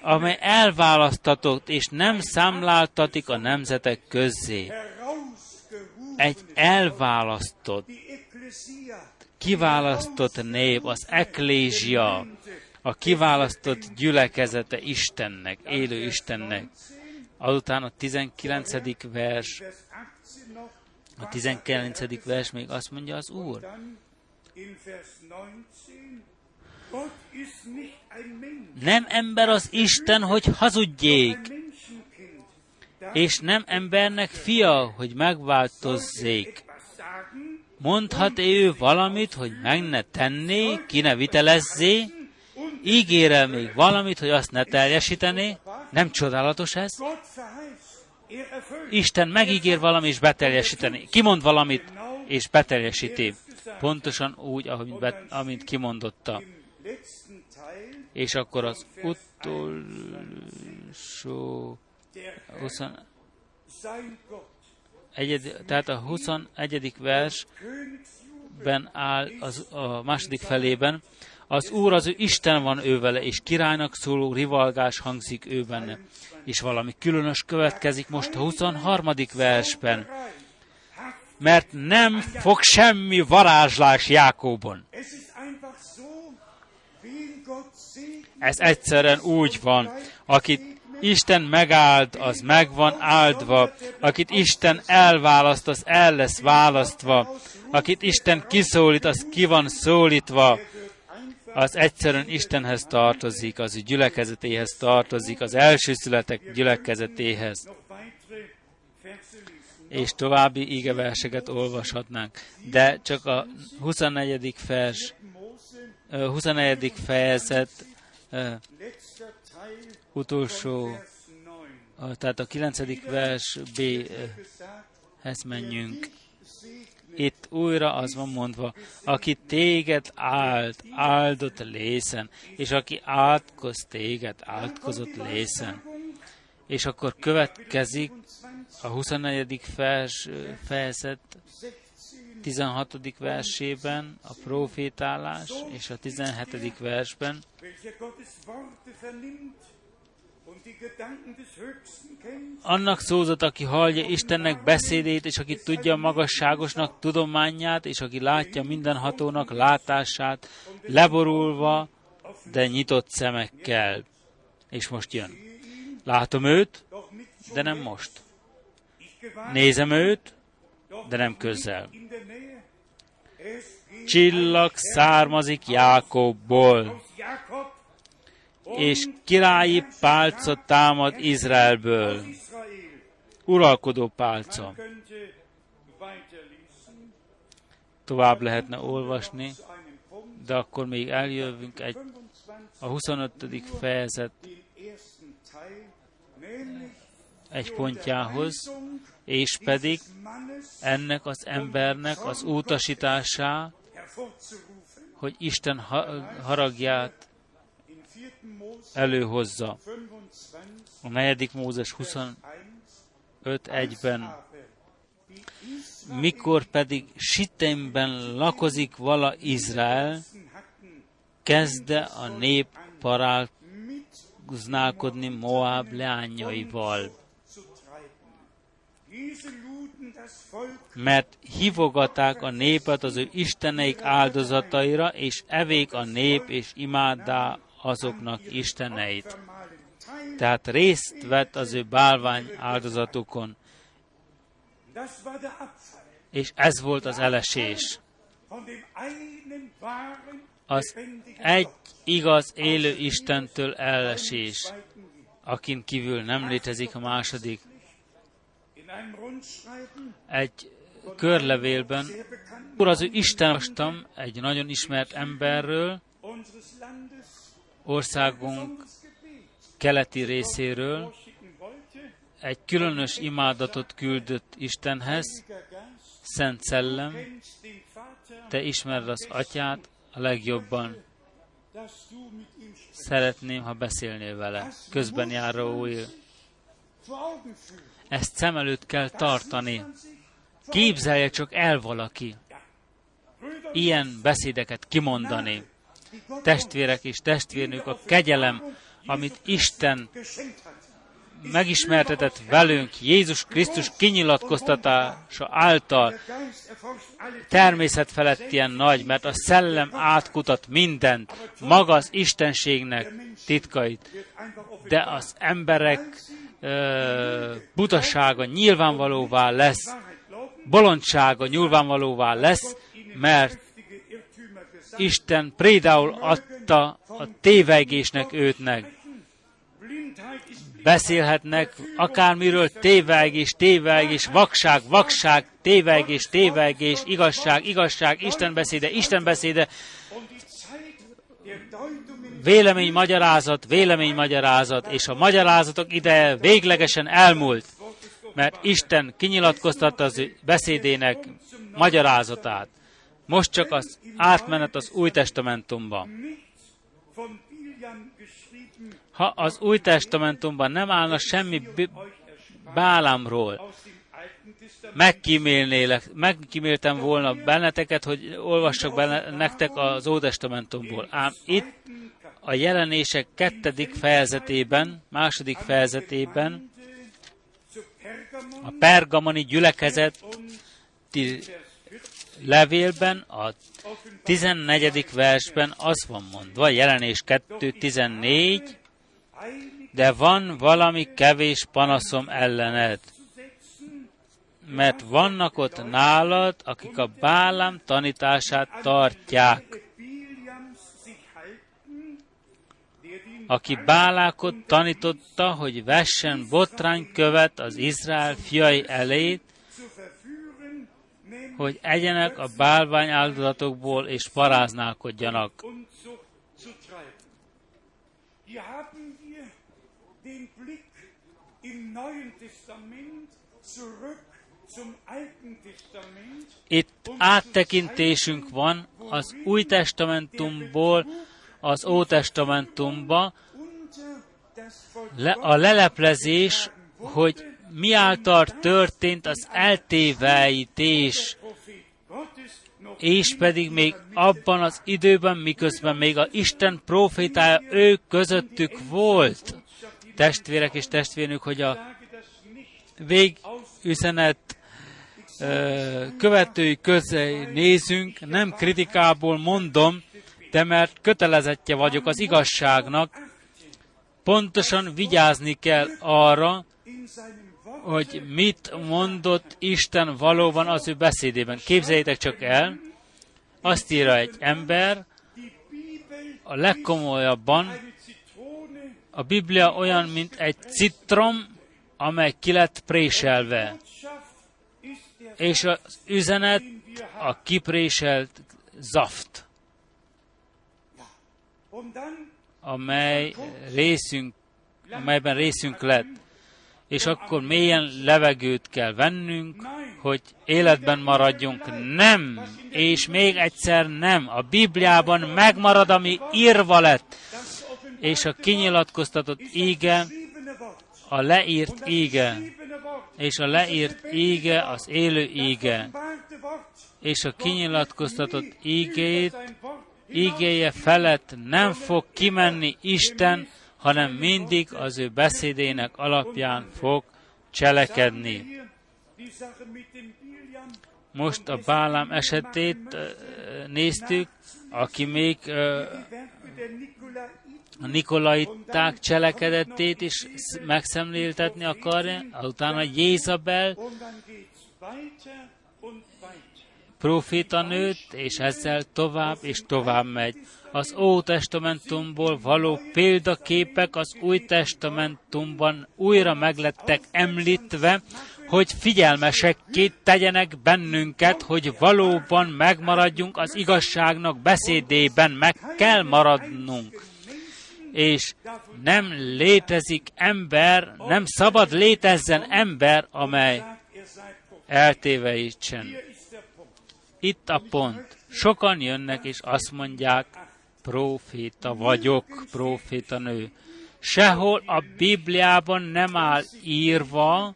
amely elválasztatott, és nem számláltatik a nemzetek közzé. Egy elválasztott, kiválasztott nép, az eklézsia, a kiválasztott gyülekezete Istennek, élő Istennek. Azután a 19. vers, Vers 18 noch, a 19. vers még azt mondja az Úr, dann in Vers 19, Gott ist nicht ein Mensch, nem ember az Isten, hogy hazudjék, és nem embernek fia, hogy megváltozzék. etwas sagen, Mondhat -e ő valamit, hogy meg ne tenné, ki ne vitelezzé? Ígére még valamit, hogy azt ne teljesítené? Nem csodálatos ez? Isten megígér valami, és beteljesíteni. Kimond valamit, és beteljesíti. Pontosan úgy, ahogy amint kimondotta. És akkor az utolsó der 20, sein Gott, egyed, tehát a 21. versben áll az, a második felében, az Úr az ő Isten van ő vele, és királynak szóló rivalgás hangzik ő benne. És valami különös következik most a 23. versben, mert nem fog semmi varázslás Jákóbon. Ez egyszerűen úgy van, akit Isten megáld, az meg van áldva, akit Isten elválaszt, az el lesz választva, akit Isten kiszólít, az ki van szólítva, az egyszerűen Istenhez tartozik, az ő gyülekezetéhez tartozik, az elsőszületek gyülekezetéhez. És további ígeverseket olvashatnánk. De csak a 24. vers, Mose, ö, 24. fejezet utolsó, Vers 9. ö, tehát a 9. vers B-hez menjünk. Itt újra az van mondva, aki téged áld, áldott lészen, és aki átkoz téged, átkozott lészen. És akkor következik a 24. vers, fejezet 16. versében a profétálás, és a 17. versben annak szózat, aki hallja Istennek beszédét, és aki tudja magasságosnak tudományát, és aki látja mindenhatónak látását, leborulva, de nyitott szemekkel. És most jön. Látom őt, de nem most. Nézem őt, de nem közel. Csillag származik Jákobból, és királyi pálca támad Izraelből. Uralkodó pálca. Tovább lehetne olvasni, de akkor még eljövünk egy, 25, a 25. fejezet egy pontjához, és pedig ennek az embernek az utasításá, hogy Isten ha- haragját in 4. Mose előhozza. 25, A negyedik Mózes 25 1-ben aber die Israel mikor pedig Sitemben lakozik vala Izrael, kezdte a nép paráználkodni Moab leányaival, mert hívogatták a népet az ő isteneik áldozataira, és evék a nép, és imádá azoknak isteneit. Tehát részt vett az ő bálvány Abfall és ez volt az elesés. Az egy igaz élő Istentől elesés, akin kívül nem létezik a második. Egy körlevélben, ő Istenostam egy nagyon ismert emberről, országunk keleti részéről, egy különös imádatot küldött Istenhez, Szent Szellem, te ismered az atyát a legjobban. Szeretném, ha beszélnél vele. Közben járó új. Ezt szem előtt kell tartani. Képzelje csak el valaki ilyen beszédeket kimondani. Testvérek és testvérnők, a kegyelem, amit Isten megismertetett velünk Jézus Krisztus kinyilatkoztatása által. Természet felett ilyen nagy, mert a szellem átkutat mindent, maga az Istenségnek titkait, de az emberek ö, butasága nyilvánvalóvá lesz, bolondsága nyilvánvalóvá lesz, mert Isten prédául adta a tévegésnek őtnek. Beszélhetnek akármiről tévegés, tévegés, vakság, vakság, tévegés, tévegés, igazság, igazság, Isten beszéde, Isten beszéde, vélemény magyarázat, vélemény magyarázat, és a magyarázatok ideje véglegesen elmúlt, mert Isten kinyilatkoztatta az beszédének magyarázatát. Most csak az átmenet az Új Testamentumba. Ha az Új Testamentumban nem állna semmi Bálámról, megkíméltem volna benneteket, hogy olvassak benne, nektek az Ótestamentumból. Ám itt a jelenések kettedik fejezetében, második fejezetében a pergamoni gyülekezet levélben, a 14. versben az van mondva, jelenés 2.14, de van valami kevés panaszom ellened, mert vannak ott nálad, akik a Bálám tanítását tartják, aki Bálákot tanította, hogy vessen botránykövet az Izrael fiai elé, zu verführen, nämlich hogy egyenek a bálvány áldozatokból és paráználkodjanak. Itt áttekintésünk van az Új Testamentumból az Ótestamentumba, le, a leleplezés, hogy mi által történt az noch és pedig még abban az időben, miközben még a Isten profétája ő közöttük volt. Testvérek és testvérnők, hogy a végüzenet követői közé nézünk, nem kritikából mondom, de mert kötelezettje vagyok az igazságnak, pontosan vigyázni kell arra, hogy mit mondott Isten valóban az ő beszédében. Képzeljétek csak el, azt írja egy ember, a legkomolyabban a Biblia olyan, mint egy citrom, amely ki lett préselve. És az üzenet a kipréselt zaft, amely részünk, amelyben részünk lett. És akkor mélyen levegőt kell vennünk, hogy életben maradjunk. Nem, és még egyszer nem. A Bibliában megmarad, ami írva lett. És a kinyilatkoztatott íge, a leírt íge, és a leírt íge az élő íge, és a kinyilatkoztatott ígét, ígéje felett nem fog kimenni Isten, hanem mindig az ő beszédének alapján fog cselekedni. Most a Bálám esetét néztük, aki még a Nikolaiták cselekedetét is megszemléltetni akarja, utána Jézabel profétanőt, és ezzel tovább és tovább megy. Az Ótestamentumból való példaképek az Új Testamentumban újra meglettek említve, hogy figyelmesekké tegyenek bennünket, hogy valóban megmaradjunk az igazságnak beszédében, meg kell maradnunk. És nem létezik ember, nem szabad létezzen ember, amely eltéveítsen. Itt a pont. Sokan jönnek és azt mondják, proféta vagyok, proféta nő. Sehol a Bibliában nem áll írva,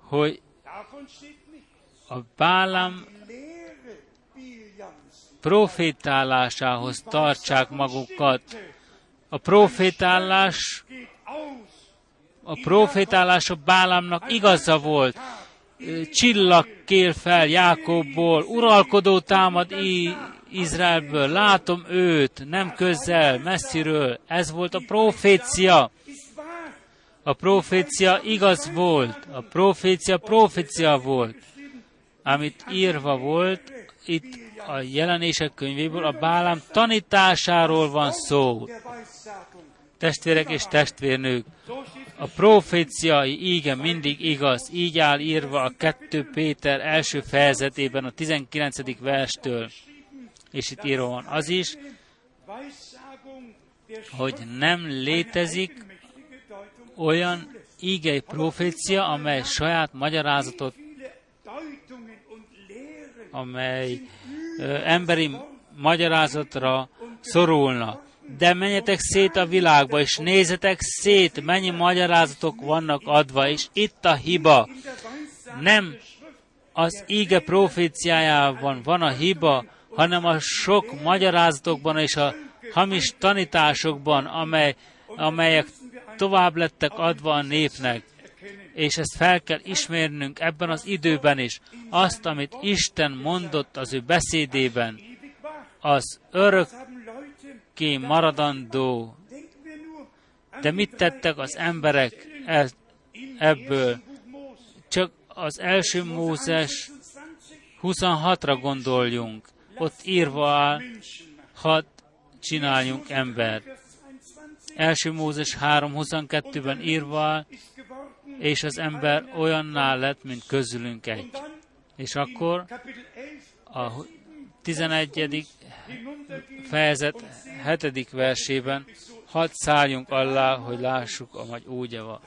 hogy a Bálám profétálásához tartsák magukat. A profétálás a profétálás a Bálámnak igaza volt. Csillag kér fel Jákobból, uralkodó támad Izraelből, látom őt, nem közel, messziről. Ez volt a profécia. A profécia igaz volt, a profécia profécia volt. Amit írva volt, itt a jelenések könyvéből a Bálám tanításáról van szó. Testvérek és testvérnők, a proféciai íge mindig igaz, így áll írva a 2 Péter első fejezetében a 19. verstől. És itt írva van az is, hogy nem létezik olyan ígei profécia, amely saját magyarázatot, amely ö, emberi magyarázatra szorulna de menjetek szét a világba, és nézzetek szét, mennyi magyarázatok vannak adva, és itt a hiba. Nem az íge proféciájában van a hiba, hanem a sok magyarázatokban és a hamis tanításokban, amely, amelyek tovább lettek adva a népnek. És ezt fel kell ismernünk ebben az időben is. Azt, amit Isten mondott az ő beszédében, az örök örökké maradandó. De mit tettek az emberek ebből? Csak az első Mózes 26-ra gondoljunk. Ott írva áll, hadd csináljunk embert. Első Mózes 3.22-ben írva áll, és az ember olyanná lett, mint közülünk egy. És akkor a 11 fejezet hetedik versében, hadd szálljunk alá, hogy lássuk, ahogy úgy van.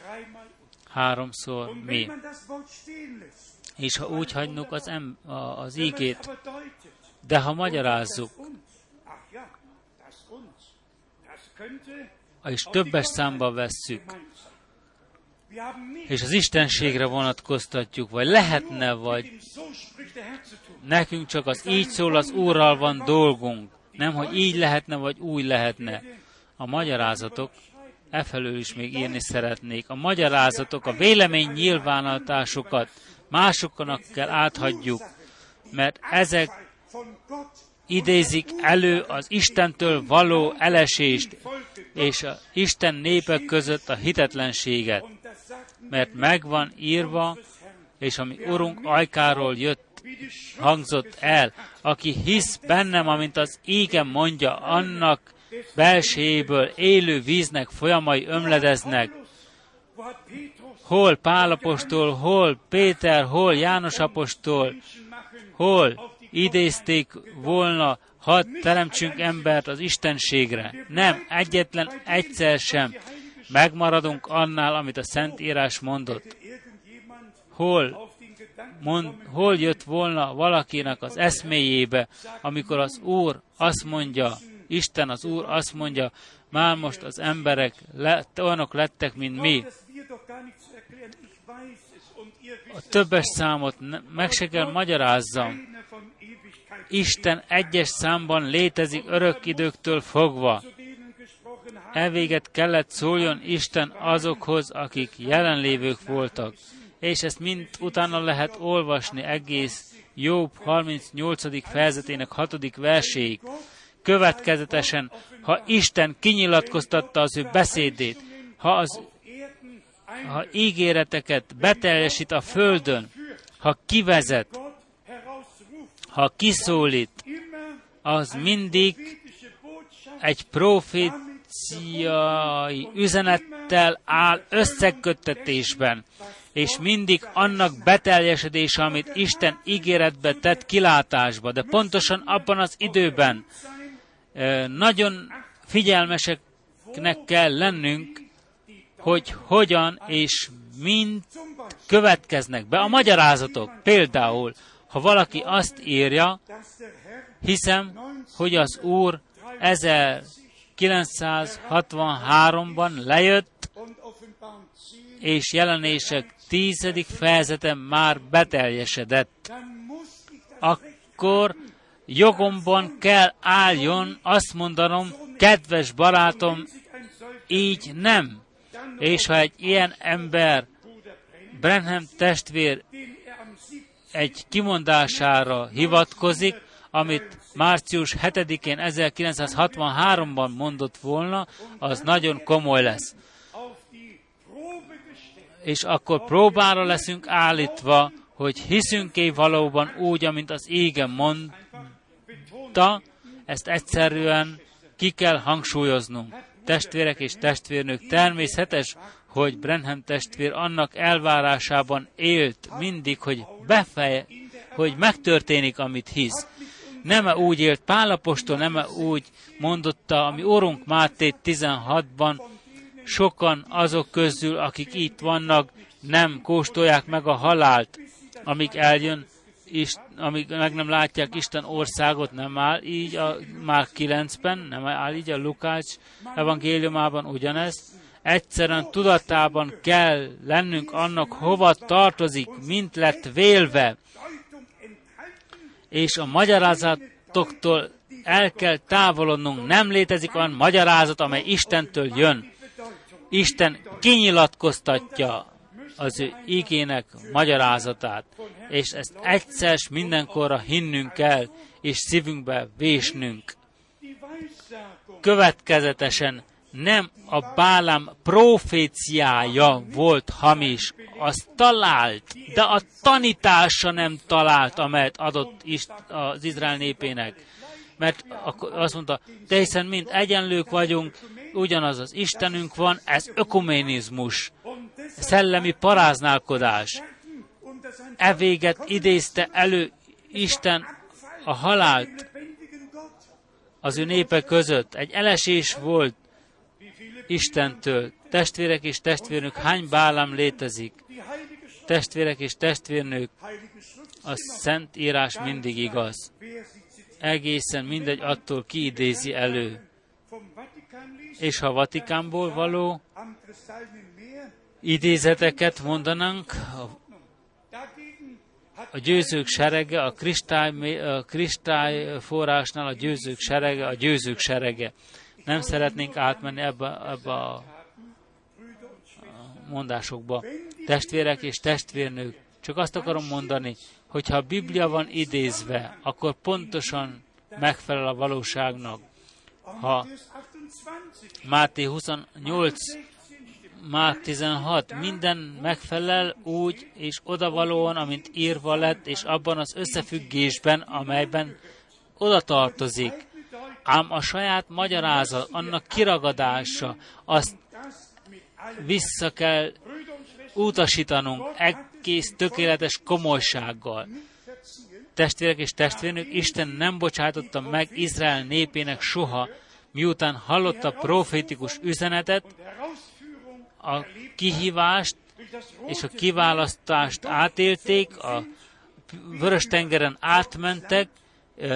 Háromszor mi. És ha úgy hagynuk az, em, az ígét, de ha magyarázzuk, és többes számba vesszük, és az Istenségre vonatkoztatjuk, vagy lehetne, vagy nekünk csak az így szól az Úrral van dolgunk, nem, hogy így lehetne, vagy úgy lehetne. A magyarázatok, e felől is még írni szeretnék, a magyarázatok, a vélemény nyilvánatásokat másoknak kell áthagyjuk, mert ezek idézik elő az Istentől való elesést, és a Isten népek között a hitetlenséget, mert megvan írva, és ami Urunk ajkáról jött, hangzott el, aki hisz bennem, amint az égen mondja, annak belsejéből élő víznek folyamai ömledeznek. Hol Pálapostól, hol Péter, hol János apostol, hol idézték volna, hadd teremtsünk embert az Istenségre. Nem, egyetlen egyszer sem. megmaradunk annál, amit a Szentírás mondott. Hol, mond, hol jött volna valakinek az eszméjébe, amikor az Úr azt mondja, Isten az Úr azt mondja, már most az emberek le, olyanok lettek, mint mi. A többes számot meg se kell magyarázzam. Isten egyes számban létezik örök időktől fogva. Elvéget kellett szóljon Isten azokhoz, akik jelenlévők voltak. És ezt mind utána lehet olvasni egész Jobb 38. fejezetének 6. verséig. Következetesen, ha Isten kinyilatkoztatta az ő beszédét, ha az ha ígéreteket beteljesít a földön, ha kivezet, ha kiszólít, az mindig egy proféciai üzenettel áll összeköttetésben, és mindig annak beteljesedése, amit Isten ígéretbe tett kilátásba, de pontosan abban az időben nagyon figyelmeseknek kell lennünk, hogy hogyan és mind következnek be a magyarázatok. Például, ha valaki azt írja, hiszem, hogy az Úr 1963-ban lejött, és jelenések tízedik fejezete már beteljesedett, akkor jogomban kell álljon azt mondanom, kedves barátom, így nem. És ha egy ilyen ember, Brenham testvér egy kimondására hivatkozik, amit március 7-én 1963-ban mondott volna, az nagyon komoly lesz. És akkor próbára leszünk állítva, hogy hiszünk-e valóban úgy, amint az égen mondta, ezt egyszerűen ki kell hangsúlyoznunk testvérek és testvérnők, természetes, hogy Brenham testvér annak elvárásában élt mindig, hogy befeje, hogy megtörténik, amit hisz. Nem -e úgy élt Pálapostól, nem -e úgy mondotta, ami Orunk Máté 16-ban, sokan azok közül, akik itt vannak, nem kóstolják meg a halált, amíg eljön is, amíg meg nem látják Isten országot, nem áll így a már 9-ben, nem áll így a Lukács evangéliumában ugyanez. Egyszerűen tudatában kell lennünk annak, hova tartozik, mint lett vélve. És a magyarázatoktól el kell távolodnunk. Nem létezik olyan magyarázat, amely Istentől jön. Isten kinyilatkoztatja az ő igének magyarázatát, és ezt egyszer mindenkorra hinnünk kell, és szívünkbe vésnünk. Következetesen nem a Bálám proféciája volt hamis, az talált, de a tanítása nem talált, amelyet adott az Izrael népének. Mert azt mondta, de hiszen mind egyenlők vagyunk, ugyanaz az Istenünk van, ez ökuménizmus szellemi paráználkodás. E véget idézte elő Isten a halált az ő népe között. Egy elesés volt Istentől. Testvérek és testvérnők, hány bálám létezik? Testvérek és testvérnők, a Szent Írás mindig igaz. Egészen mindegy attól ki idézi elő. És ha Vatikánból való, idézeteket mondanánk, a győzők serege, a kristály, a kristály forrásnál a győzők serege, a győzők serege. Nem szeretnénk átmenni ebbe, ebbe a mondásokba. Testvérek és testvérnők, csak azt akarom mondani, hogyha a Biblia van idézve, akkor pontosan megfelel a valóságnak. Ha Máté 28 Márk 16. Minden megfelel úgy és odavalóan, amint írva lett, és abban az összefüggésben, amelyben oda tartozik. Ám a saját magyarázat, annak kiragadása, azt vissza kell utasítanunk egész tökéletes komolysággal. Testvérek és testvérnők, Isten nem bocsátotta meg Izrael népének soha, miután hallotta profétikus üzenetet, a kihívást és a kiválasztást átélték, a Vörös-tengeren átmentek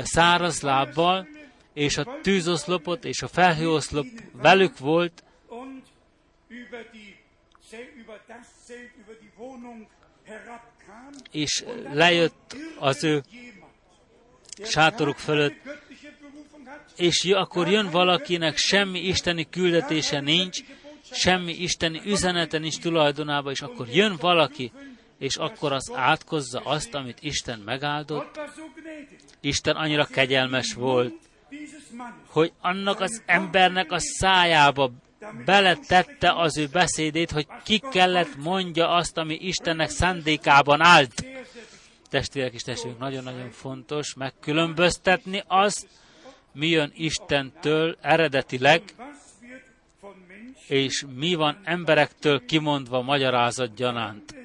száraz lábbal, és a tűzoszlopot és a felhőoszlop velük volt, és lejött az ő sátoruk fölött, és akkor jön valakinek semmi isteni küldetése nincs, semmi isteni üzenete nincs tulajdonában, és akkor jön valaki, és akkor az átkozza azt, amit Isten megáldott. Isten annyira kegyelmes volt, hogy annak az embernek a szájába beletette az ő beszédét, hogy ki kellett mondja azt, ami Istennek szándékában állt. Testvérek és testvérek, nagyon-nagyon fontos megkülönböztetni azt, mi jön Istentől eredetileg, és mi van emberektől kimondva magyarázat gyanánt.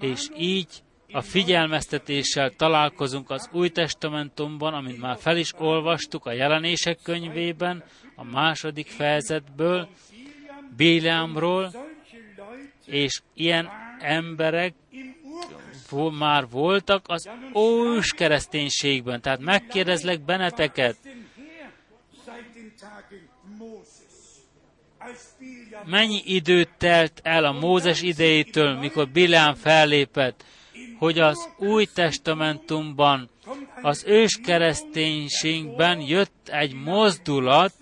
És így a figyelmeztetéssel találkozunk az Új Testamentumban, amit már fel is olvastuk a jelenések könyvében, a második fejezetből, Béleámról, és ilyen emberek már voltak az ős kereszténységben. Tehát megkérdezlek benneteket, mennyi időt telt el a Mózes idejétől, mikor Bileám fellépett, hogy az Új Testamentumban, az ős kereszténységben jött egy mozdulat,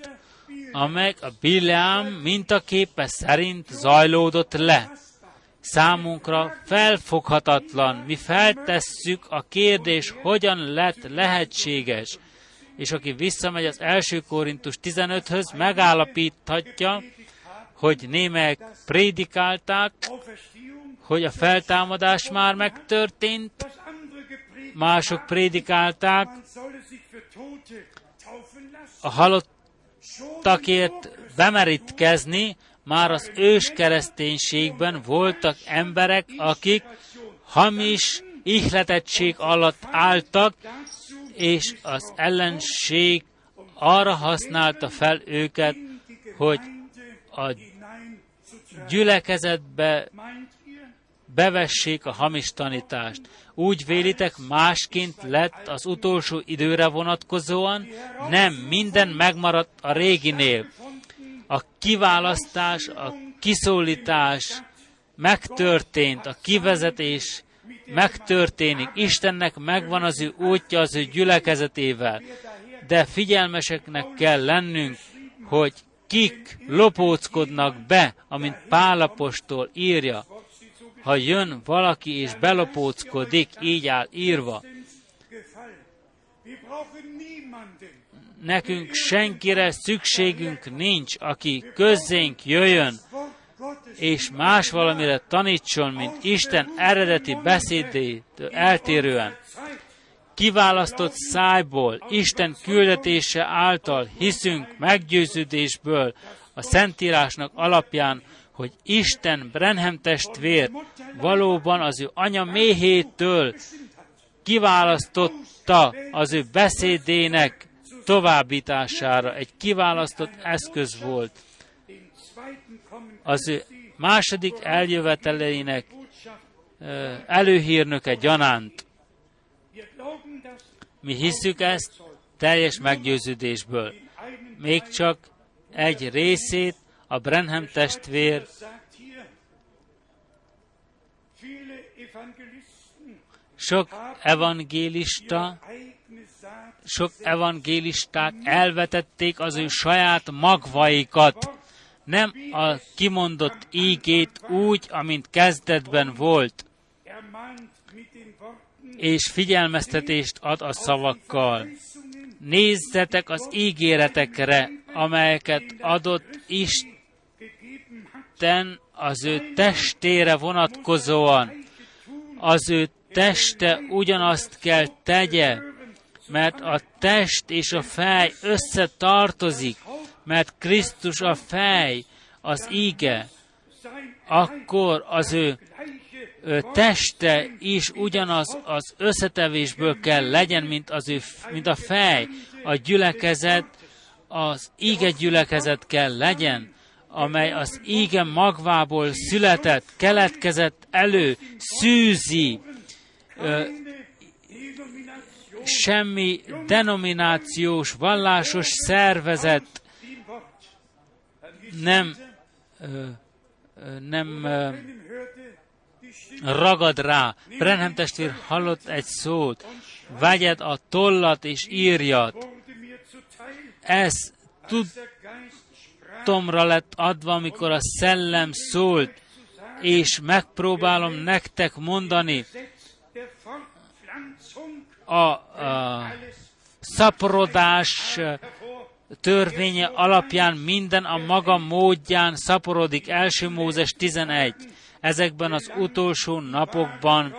amely a Bileám mintaképe szerint zajlódott le. Számunkra felfoghatatlan, mi feltesszük a kérdés, hogyan lett lehetséges, és aki visszamegy az első Korintus 15-höz, megállapíthatja, hogy némelyek prédikálták, hogy a feltámadás már megtörtént, mások prédikálták, a halottakért bemerítkezni, már az ős kereszténységben voltak emberek, akik hamis ihletettség alatt álltak, és az ellenség arra használta fel őket, hogy a gyülekezetbe bevessék a hamis tanítást. Úgy vélitek, másként lett az utolsó időre vonatkozóan, nem, minden megmaradt a réginél. A kiválasztás, a kiszólítás megtörtént, a kivezetés megtörténik. Istennek megvan az ő útja az ő gyülekezetével. De figyelmeseknek kell lennünk, hogy kik lopóckodnak be, amint Pálapostól írja. Ha jön valaki és belopóckodik, így áll írva. Nekünk senkire szükségünk nincs, aki közzénk jöjjön, és más valamire tanítson, mint Isten eredeti beszédét eltérően. Kiválasztott szájból, Isten küldetése által hiszünk meggyőződésből a Szentírásnak alapján, hogy Isten Brenhem testvér valóban az ő anya méhétől kiválasztotta az ő beszédének továbbítására. Egy kiválasztott eszköz volt. Az ő második eljöveteleinek előhírnöke gyanánt. Mi hiszük ezt teljes meggyőződésből. Még csak egy részét a Brenham testvér sok evangélista, sok evangélisták elvetették az ő saját magvaikat, nem a kimondott ígét úgy, amint kezdetben volt, és figyelmeztetést ad a szavakkal. Nézzetek az ígéretekre, amelyeket adott Isten az ő testére vonatkozóan. Az ő teste ugyanazt kell tegye, mert a test és a fej összetartozik, mert Krisztus a fej, az íge, akkor az ő teste is ugyanaz az összetevésből kell legyen, mint, az ő, mint a fej. A gyülekezet, az íge gyülekezet kell legyen, amely az ége magvából született, keletkezett elő, szűzi, semmi denominációs, vallásos szervezet nem, nem ragad rá. Brenham testvér hallott egy szót, vegyed a tollat és írjat. Ez tudtomra lett adva, amikor a szellem szólt, és megpróbálom nektek mondani, a, a szaporodás törvénye alapján minden a maga módján szaporodik. Első Mózes 11. Ezekben az utolsó napokban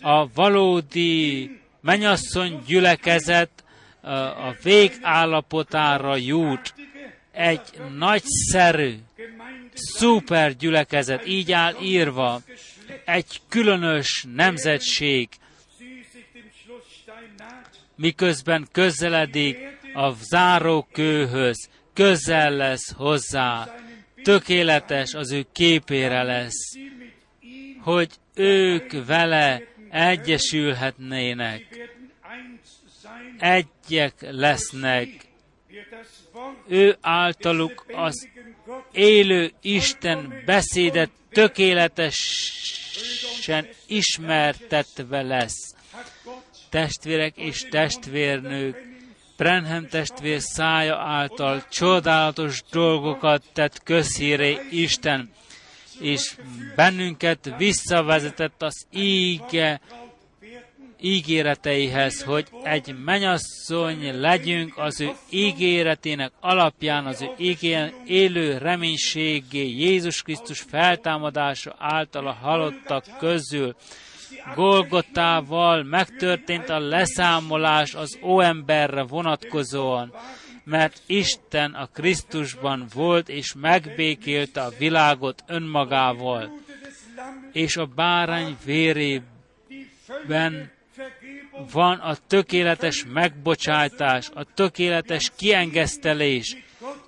a valódi menyasszony gyülekezet a végállapotára jut. Egy nagyszerű, szuper gyülekezet, így áll írva, egy különös nemzetség, miközben közeledik a zárókőhöz, közel lesz hozzá, tökéletes az ő képére lesz, hogy ők vele egyesülhetnének, egyek lesznek, ő általuk az élő Isten beszédet tökéletesen ismertetve lesz. Testvérek és testvérnők, Brenham testvér szája által csodálatos dolgokat tett közhíré Isten, és bennünket visszavezetett az íge ígéreteihez, hogy egy menyasszony legyünk az ő ígéretének alapján, az ő ígén élő reménységé Jézus Krisztus feltámadása által a halottak közül. Golgotával megtörtént a leszámolás az óemberre vonatkozóan, mert Isten a Krisztusban volt és megbékélte a világot önmagával, és a bárány vérében van a tökéletes megbocsátás, a tökéletes kiengesztelés.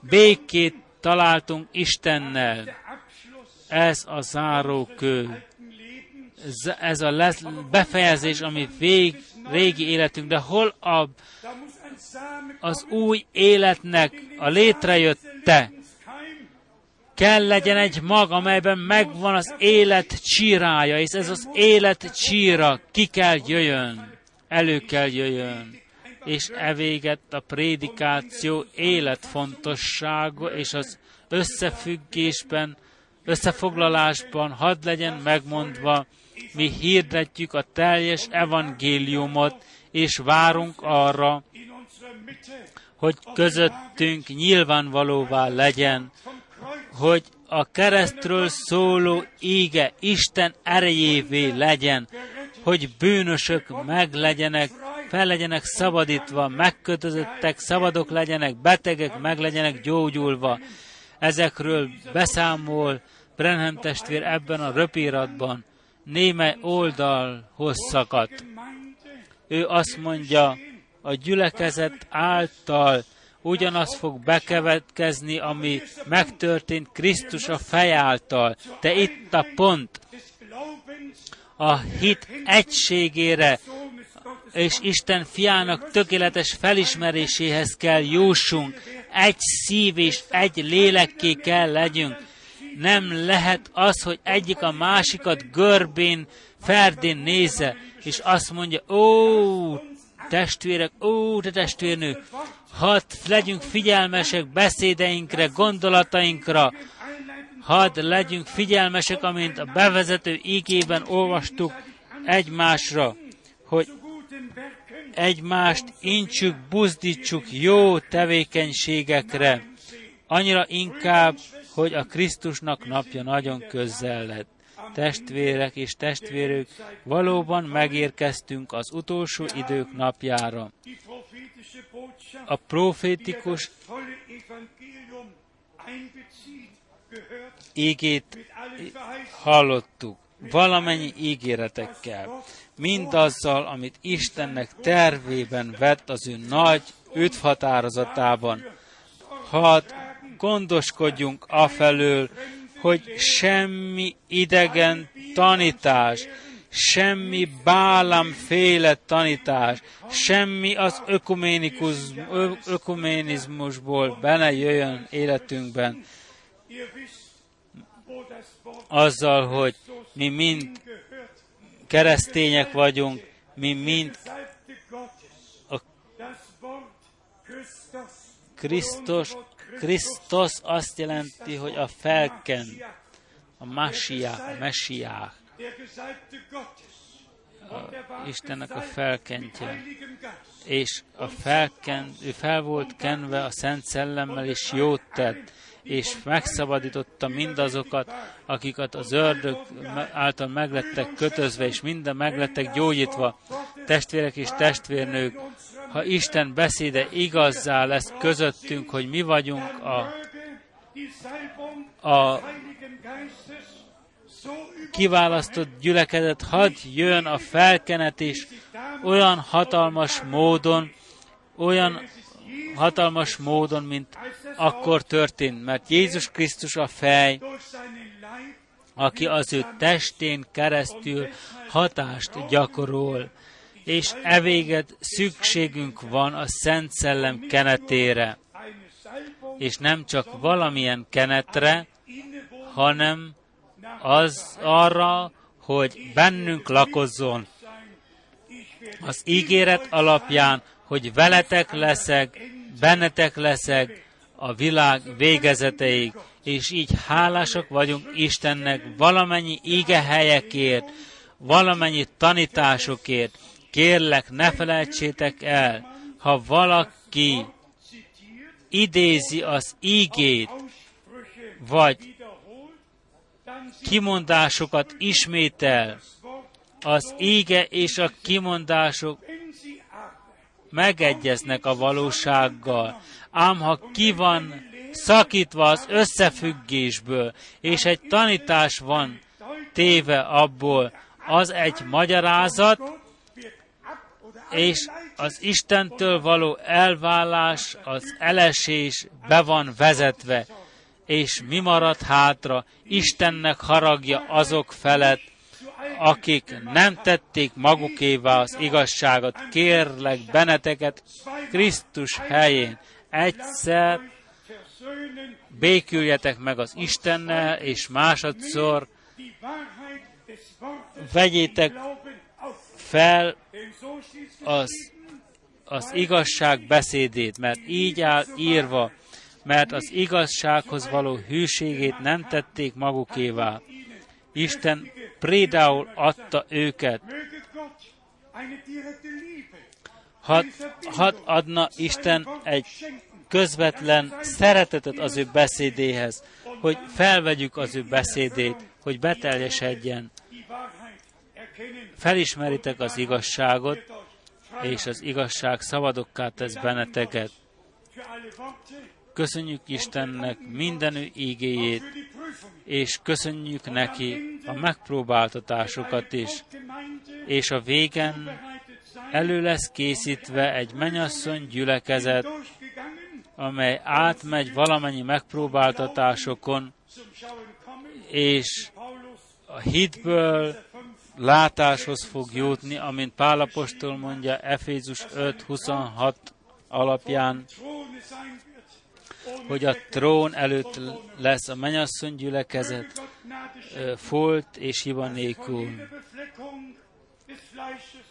Békét találtunk Istennel. Ez a zárókő. Ez a lesz, befejezés, ami vég, régi életünk, de hol a, az új életnek a létrejötte? Kell legyen egy mag, amelyben megvan az élet csírája, és ez az élet csíra ki kell jöjjön elő kell jöjjön, és evéget a prédikáció életfontossága és az összefüggésben, összefoglalásban hadd legyen megmondva, mi hirdetjük a teljes evangéliumot, és várunk arra, hogy közöttünk nyilvánvalóvá legyen, hogy a keresztről szóló íge Isten erejévé legyen, hogy bűnösök meg legyenek, fel legyenek szabadítva, megkötözöttek, szabadok legyenek, betegek meg legyenek gyógyulva. Ezekről beszámol Brenham testvér ebben a röpíratban, némely oldal hosszakat. Ő azt mondja, a gyülekezet által ugyanaz fog bekevetkezni, ami megtörtént Krisztus a fej által. De itt a pont, a hit egységére és Isten fiának tökéletes felismeréséhez kell jussunk. Egy szív és egy lélekké kell legyünk. Nem lehet az, hogy egyik a másikat görbén, ferdén nézze, és azt mondja, ó, testvérek, ó, te testvérnő, hadd legyünk figyelmesek beszédeinkre, gondolatainkra, hadd legyünk figyelmesek, amint a bevezető ígében olvastuk egymásra, hogy egymást incsük, buzdítsuk jó tevékenységekre, annyira inkább, hogy a Krisztusnak napja nagyon közel lett. Testvérek és testvérök, valóban megérkeztünk az utolsó idők napjára. A profétikus ígét hallottuk, valamennyi ígéretekkel, mindazzal, amit Istennek tervében vett az ő nagy öt határozatában. Hadd gondoskodjunk afelől, hogy semmi idegen tanítás, semmi bálamféle tanítás, semmi az ökuménizmusból bele jöjjön életünkben, azzal, hogy mi mind keresztények vagyunk, mi mind a Krisztus, Krisztus azt jelenti, hogy a felken, a Messiah, a Messiah, a Istennek a felkentje. És a felken, ő fel volt kenve a Szent Szellemmel, és jót tett és megszabadította mindazokat, akiket az ördög által meglettek kötözve, és minden meglettek gyógyítva, testvérek és testvérnők, ha Isten beszéde igazzá lesz közöttünk, hogy mi vagyunk a, a kiválasztott gyülekezet, hadd jön a felkenet is olyan hatalmas módon, olyan hatalmas módon, mint akkor történt, mert Jézus Krisztus a fej, aki az ő testén keresztül hatást gyakorol, és evéget szükségünk van a Szent Szellem kenetére, és nem csak valamilyen kenetre, hanem az arra, hogy bennünk lakozzon. Az ígéret alapján, hogy veletek leszek, bennetek leszek a világ végezeteig, és így hálásak vagyunk Istennek valamennyi helyekért, valamennyi tanításokért. Kérlek, ne felejtsétek el, ha valaki idézi az ígét, vagy kimondásokat ismétel, az íge és a kimondások megegyeznek a valósággal. Ám ha ki van szakítva az összefüggésből, és egy tanítás van téve abból, az egy magyarázat, és az Istentől való elvállás, az elesés be van vezetve, és mi marad hátra? Istennek haragja azok felett, akik nem tették magukévá az igazságot, kérlek benneteket Krisztus helyén. Egyszer béküljetek meg az Istennel, és másodszor vegyétek fel az, az igazság beszédét, mert így áll írva, mert az igazsághoz való hűségét nem tették magukévá. Isten prédául adta őket. Had, had adna Isten egy közvetlen szeretetet az ő beszédéhez, hogy felvegyük az ő beszédét, hogy beteljesedjen. Felismeritek az igazságot, és az igazság szabadokká tesz benneteket. Köszönjük Istennek minden ígéjét, és köszönjük neki a megpróbáltatásokat is. És a végen elő lesz készítve egy menyasszony gyülekezet, amely átmegy valamennyi megpróbáltatásokon, és a hitből látáshoz fog jutni, amint Pálapostól mondja Efézus 5.26 alapján, hogy a trón előtt lesz a mennyasszony gyülekezet, folt és hiba nélkül.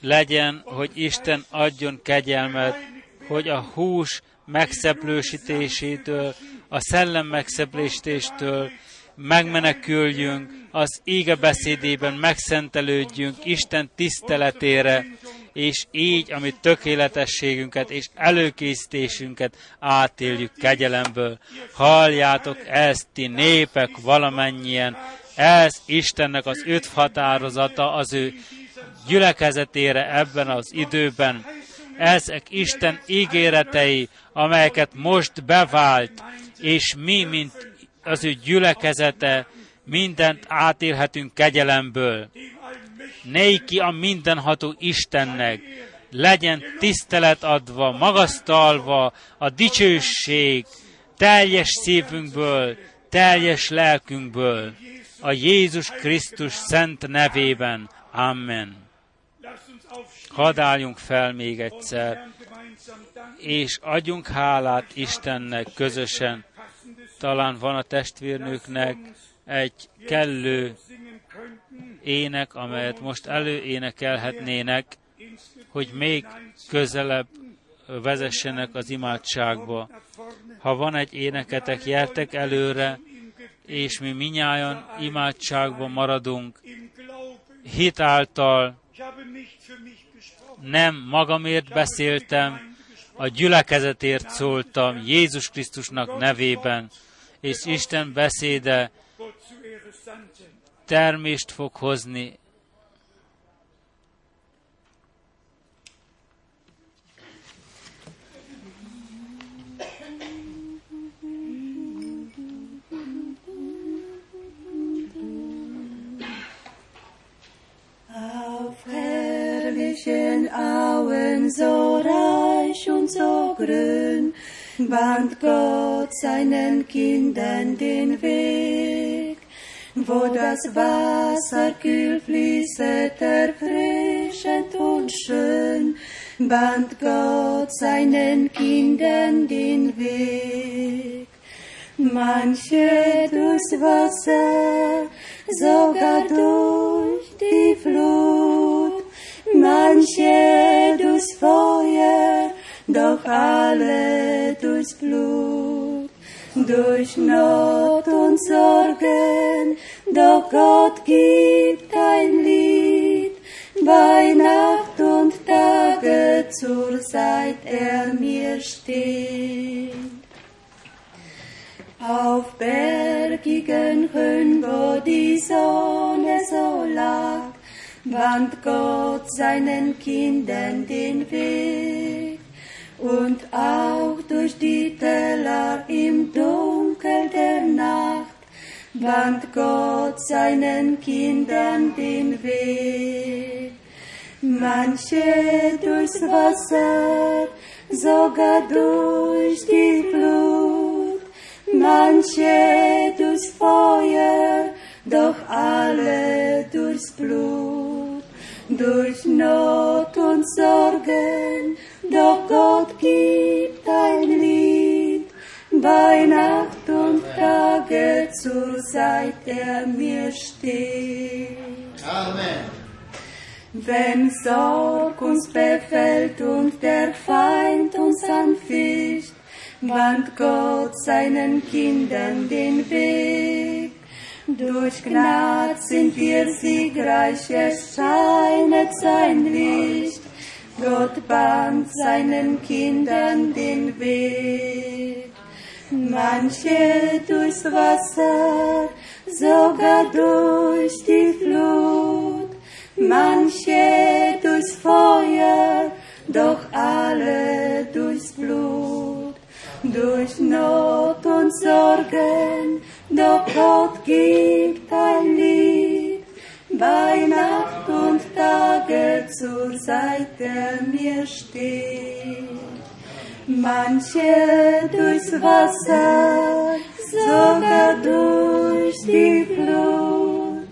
Legyen, hogy Isten adjon kegyelmet, hogy a hús megszeplősítésétől, a szellem megszeplésítéstől megmeneküljünk, az ége beszédében megszentelődjünk Isten tiszteletére, és így, amit tökéletességünket és előkészítésünket átéljük kegyelemből. Halljátok ezt, ti népek valamennyien, ez Istennek az öt határozata az ő gyülekezetére ebben az időben. Ezek Isten ígéretei, amelyeket most bevált, és mi, mint az ő gyülekezete, mindent átélhetünk kegyelemből. Néki a mindenható Istennek, legyen tisztelet adva, magasztalva, a dicsőség, teljes szívünkből, teljes lelkünkből, a Jézus Krisztus szent nevében. Amen. Hadd álljunk fel még egyszer, és adjunk hálát Istennek közösen. Talán van a testvérnőknek egy kellő ének, amelyet most előénekelhetnének, hogy még közelebb vezessenek az imádságba. Ha van egy éneketek, jertek előre, és mi minnyáján imádságban maradunk, hit által nem magamért beszéltem, a gyülekezetért szóltam Jézus Krisztusnak nevében, és Isten beszéde termést fog hozni herrlichen Auen so reich und so grün, bahnt Gott seinen Kindern den Weg. Wo das Wasser kühl fließet, erfrischend und schön, bahnt Gott seinen Kindern den Weg. Manche durchs Wasser, sogar durch die Flut, manche durchs Feuer, doch alle durchs Blut, durch Not und Sorgen, doch Gott gibt ein Lied, bei Nacht und Tage zur Zeit er mir steht. Auf bergigen Höhen, wo die Sonne so lag, bahnt Gott seinen Kindern den Weg. Und auch durch die Täler im Dunkel der Nacht, bahnt Gott seinen Kindern den Weg. Manche durchs Wasser, sogar durch die Flut, manche durchs Feuer, doch alle durchs Blut, durch Not und Sorgen, doch Gott gibt ein Lied, bei Nacht und Tage zur Zeit er mir steht. Amen. Wenn Sorg uns befällt und der Feind uns anficht, bahnt Gott seinen Kindern den Weg. Durch Gnad sind wir siegreich, es scheinet sein Licht. Gott bahnt seinen Kindern den Weg. Manche durchs Wasser, sogar durch die Flut, manche durchs Feuer, doch alle durchs Blut, durch Not und Sorgen, doch Gott gibt ein Lied, bei Nacht und Tage zur Seite mir steht. Manche durchs Wasser, sogar durch die Flut,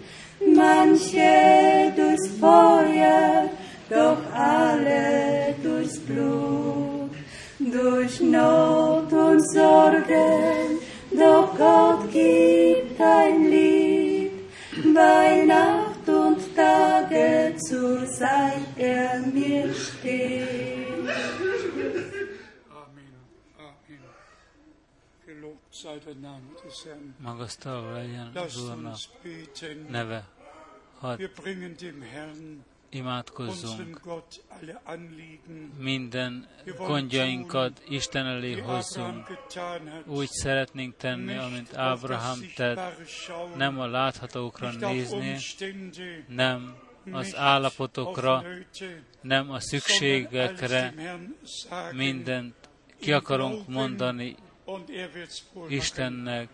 manche durchs Feuer, doch alle durchs Blut, durch Not und Sorgen, doch Gott gibt ein Lied, magasztalva legyen az Úrnak beten. neve. Hadd imádkozzunk. minden gondjainkat Isten elé hozzunk. Úgy szeretnénk tenni, amint Ábrahám tett, nem a láthatókra nézni, nem az állapotokra, nem a szükségekre, mindent ki akarunk mondani Istennek,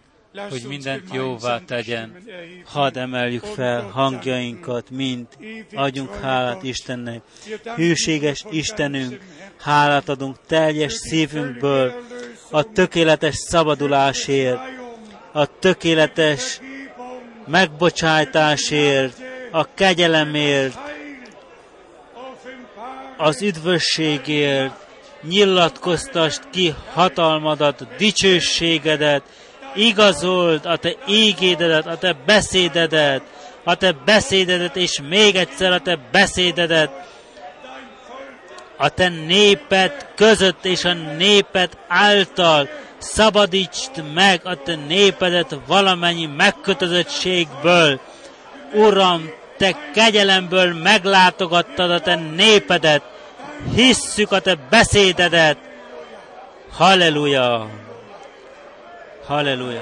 hogy mindent jóvá tegyen. Hadd emeljük fel hangjainkat, mind. Adjunk hálát Istennek. Hűséges Istenünk, hálát adunk teljes szívünkből, a tökéletes szabadulásért, a tökéletes megbocsátásért, a kegyelemért, az üdvösségért, nyilatkoztast ki hatalmadat, dicsőségedet, igazold a te ígédedet, a te beszédedet, a te beszédedet, és még egyszer a te beszédedet, a te néped között és a néped által szabadítsd meg a te népedet valamennyi megkötözöttségből. Uram, te kegyelemből meglátogattad a te népedet, hisszük a te beszédedet. Halleluja! Halleluja!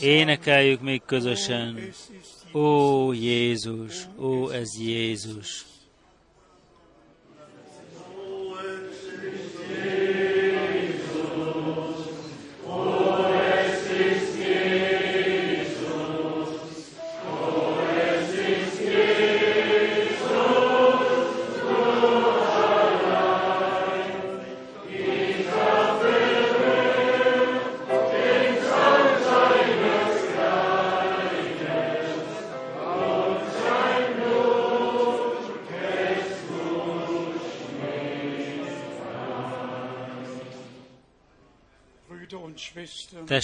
Énekeljük még közösen. Ó Jézus, ó ez Jézus.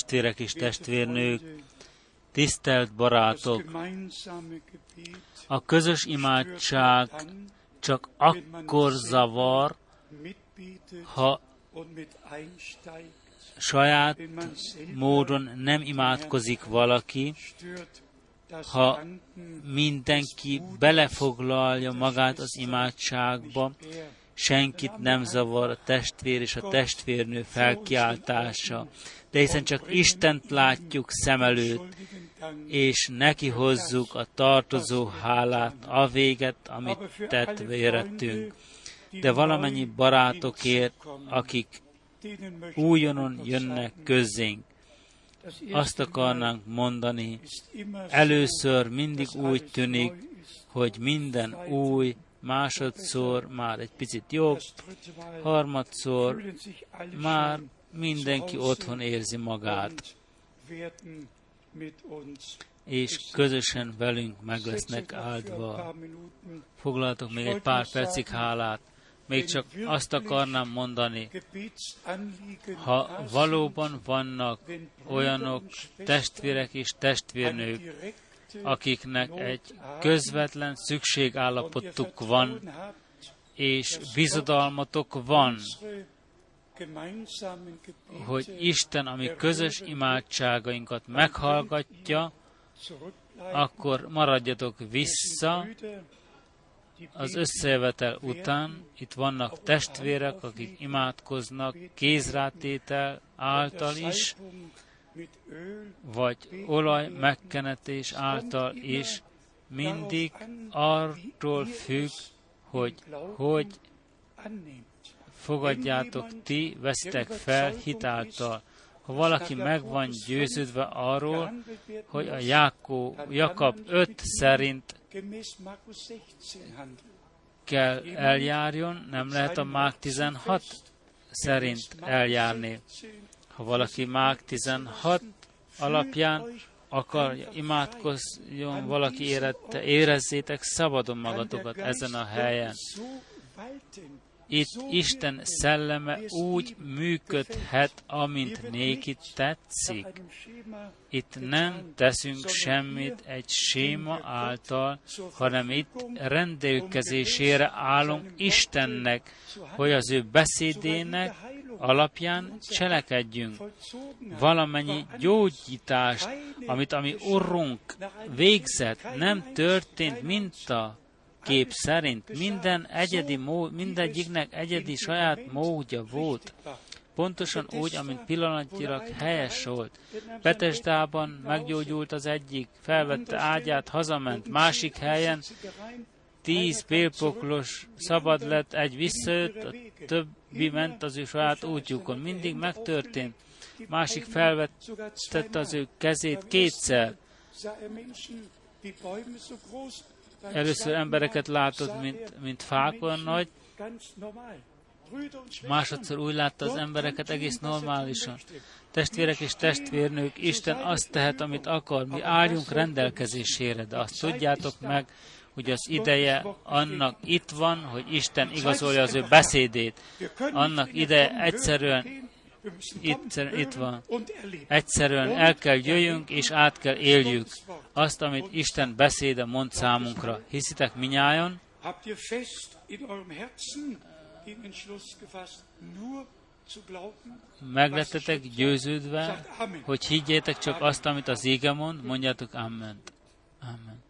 Testvérek és testvérnők, tisztelt barátok, a közös imádság csak akkor zavar, ha saját módon nem imádkozik valaki, ha mindenki belefoglalja magát az imádságba, senkit nem zavar a testvér és a testvérnő felkiáltása de hiszen csak Istent látjuk szem előtt, és neki hozzuk a tartozó hálát, a véget, amit tett vérettünk. De valamennyi barátokért, akik újonnan jönnek közénk, azt akarnánk mondani, először mindig úgy tűnik, hogy minden új, másodszor már egy picit jobb, harmadszor már mindenki otthon érzi magát, és közösen velünk meg lesznek áldva. Foglaltok még egy pár percig hálát. Még csak azt akarnám mondani, ha valóban vannak olyanok testvérek és testvérnők, akiknek egy közvetlen szükségállapotuk van, és bizodalmatok van, hogy Isten, ami közös imádságainkat meghallgatja, akkor maradjatok vissza az összejövetel után. Itt vannak testvérek, akik imádkoznak kézrátétel által is, vagy olaj megkenetés által is, mindig arról függ, hogy hogy fogadjátok ti, vesztek fel hitáltal. Ha valaki meg van győződve arról, hogy a Jákó, Jakab 5 szerint kell eljárjon, nem lehet a Mák 16 szerint eljárni. Ha valaki Mák 16 alapján akar imádkozjon, valaki érette, érezzétek szabadon magatokat ezen a helyen. Itt Isten szelleme úgy működhet, amint néki tetszik. Itt nem teszünk semmit egy séma által, hanem itt rendelkezésére állunk Istennek, hogy az ő beszédének alapján cselekedjünk. Valamennyi gyógyítást, amit a mi Urunk végzett, nem történt minta kép szerint. Minden egyedi mód, mindegyiknek egyedi saját módja volt. Pontosan úgy, amint pillanatilag helyes volt. Betesdában meggyógyult az egyik, felvette ágyát, hazament, másik helyen tíz pélpoklos szabad lett, egy visszajött, a többi ment az ő saját útjukon. Mindig megtörtént. Másik felvettette az ő kezét kétszer. Először embereket látod, mint, mint fák olyan nagy, másodszor úgy látta az embereket egész normálisan. Testvérek és testvérnők, Isten azt tehet, amit akar, mi álljunk rendelkezésére, de azt tudjátok meg, hogy az ideje annak itt van, hogy Isten igazolja az ő beszédét. Annak ideje egyszerűen itt, itt van. Egyszerűen el kell jöjjünk, és át kell éljük azt, amit Isten beszéde mond számunkra. Hiszitek minnyájon? Meglettetek győződve, hogy higgyétek csak azt, amit az ége mond, mondjátok Amen. Amen.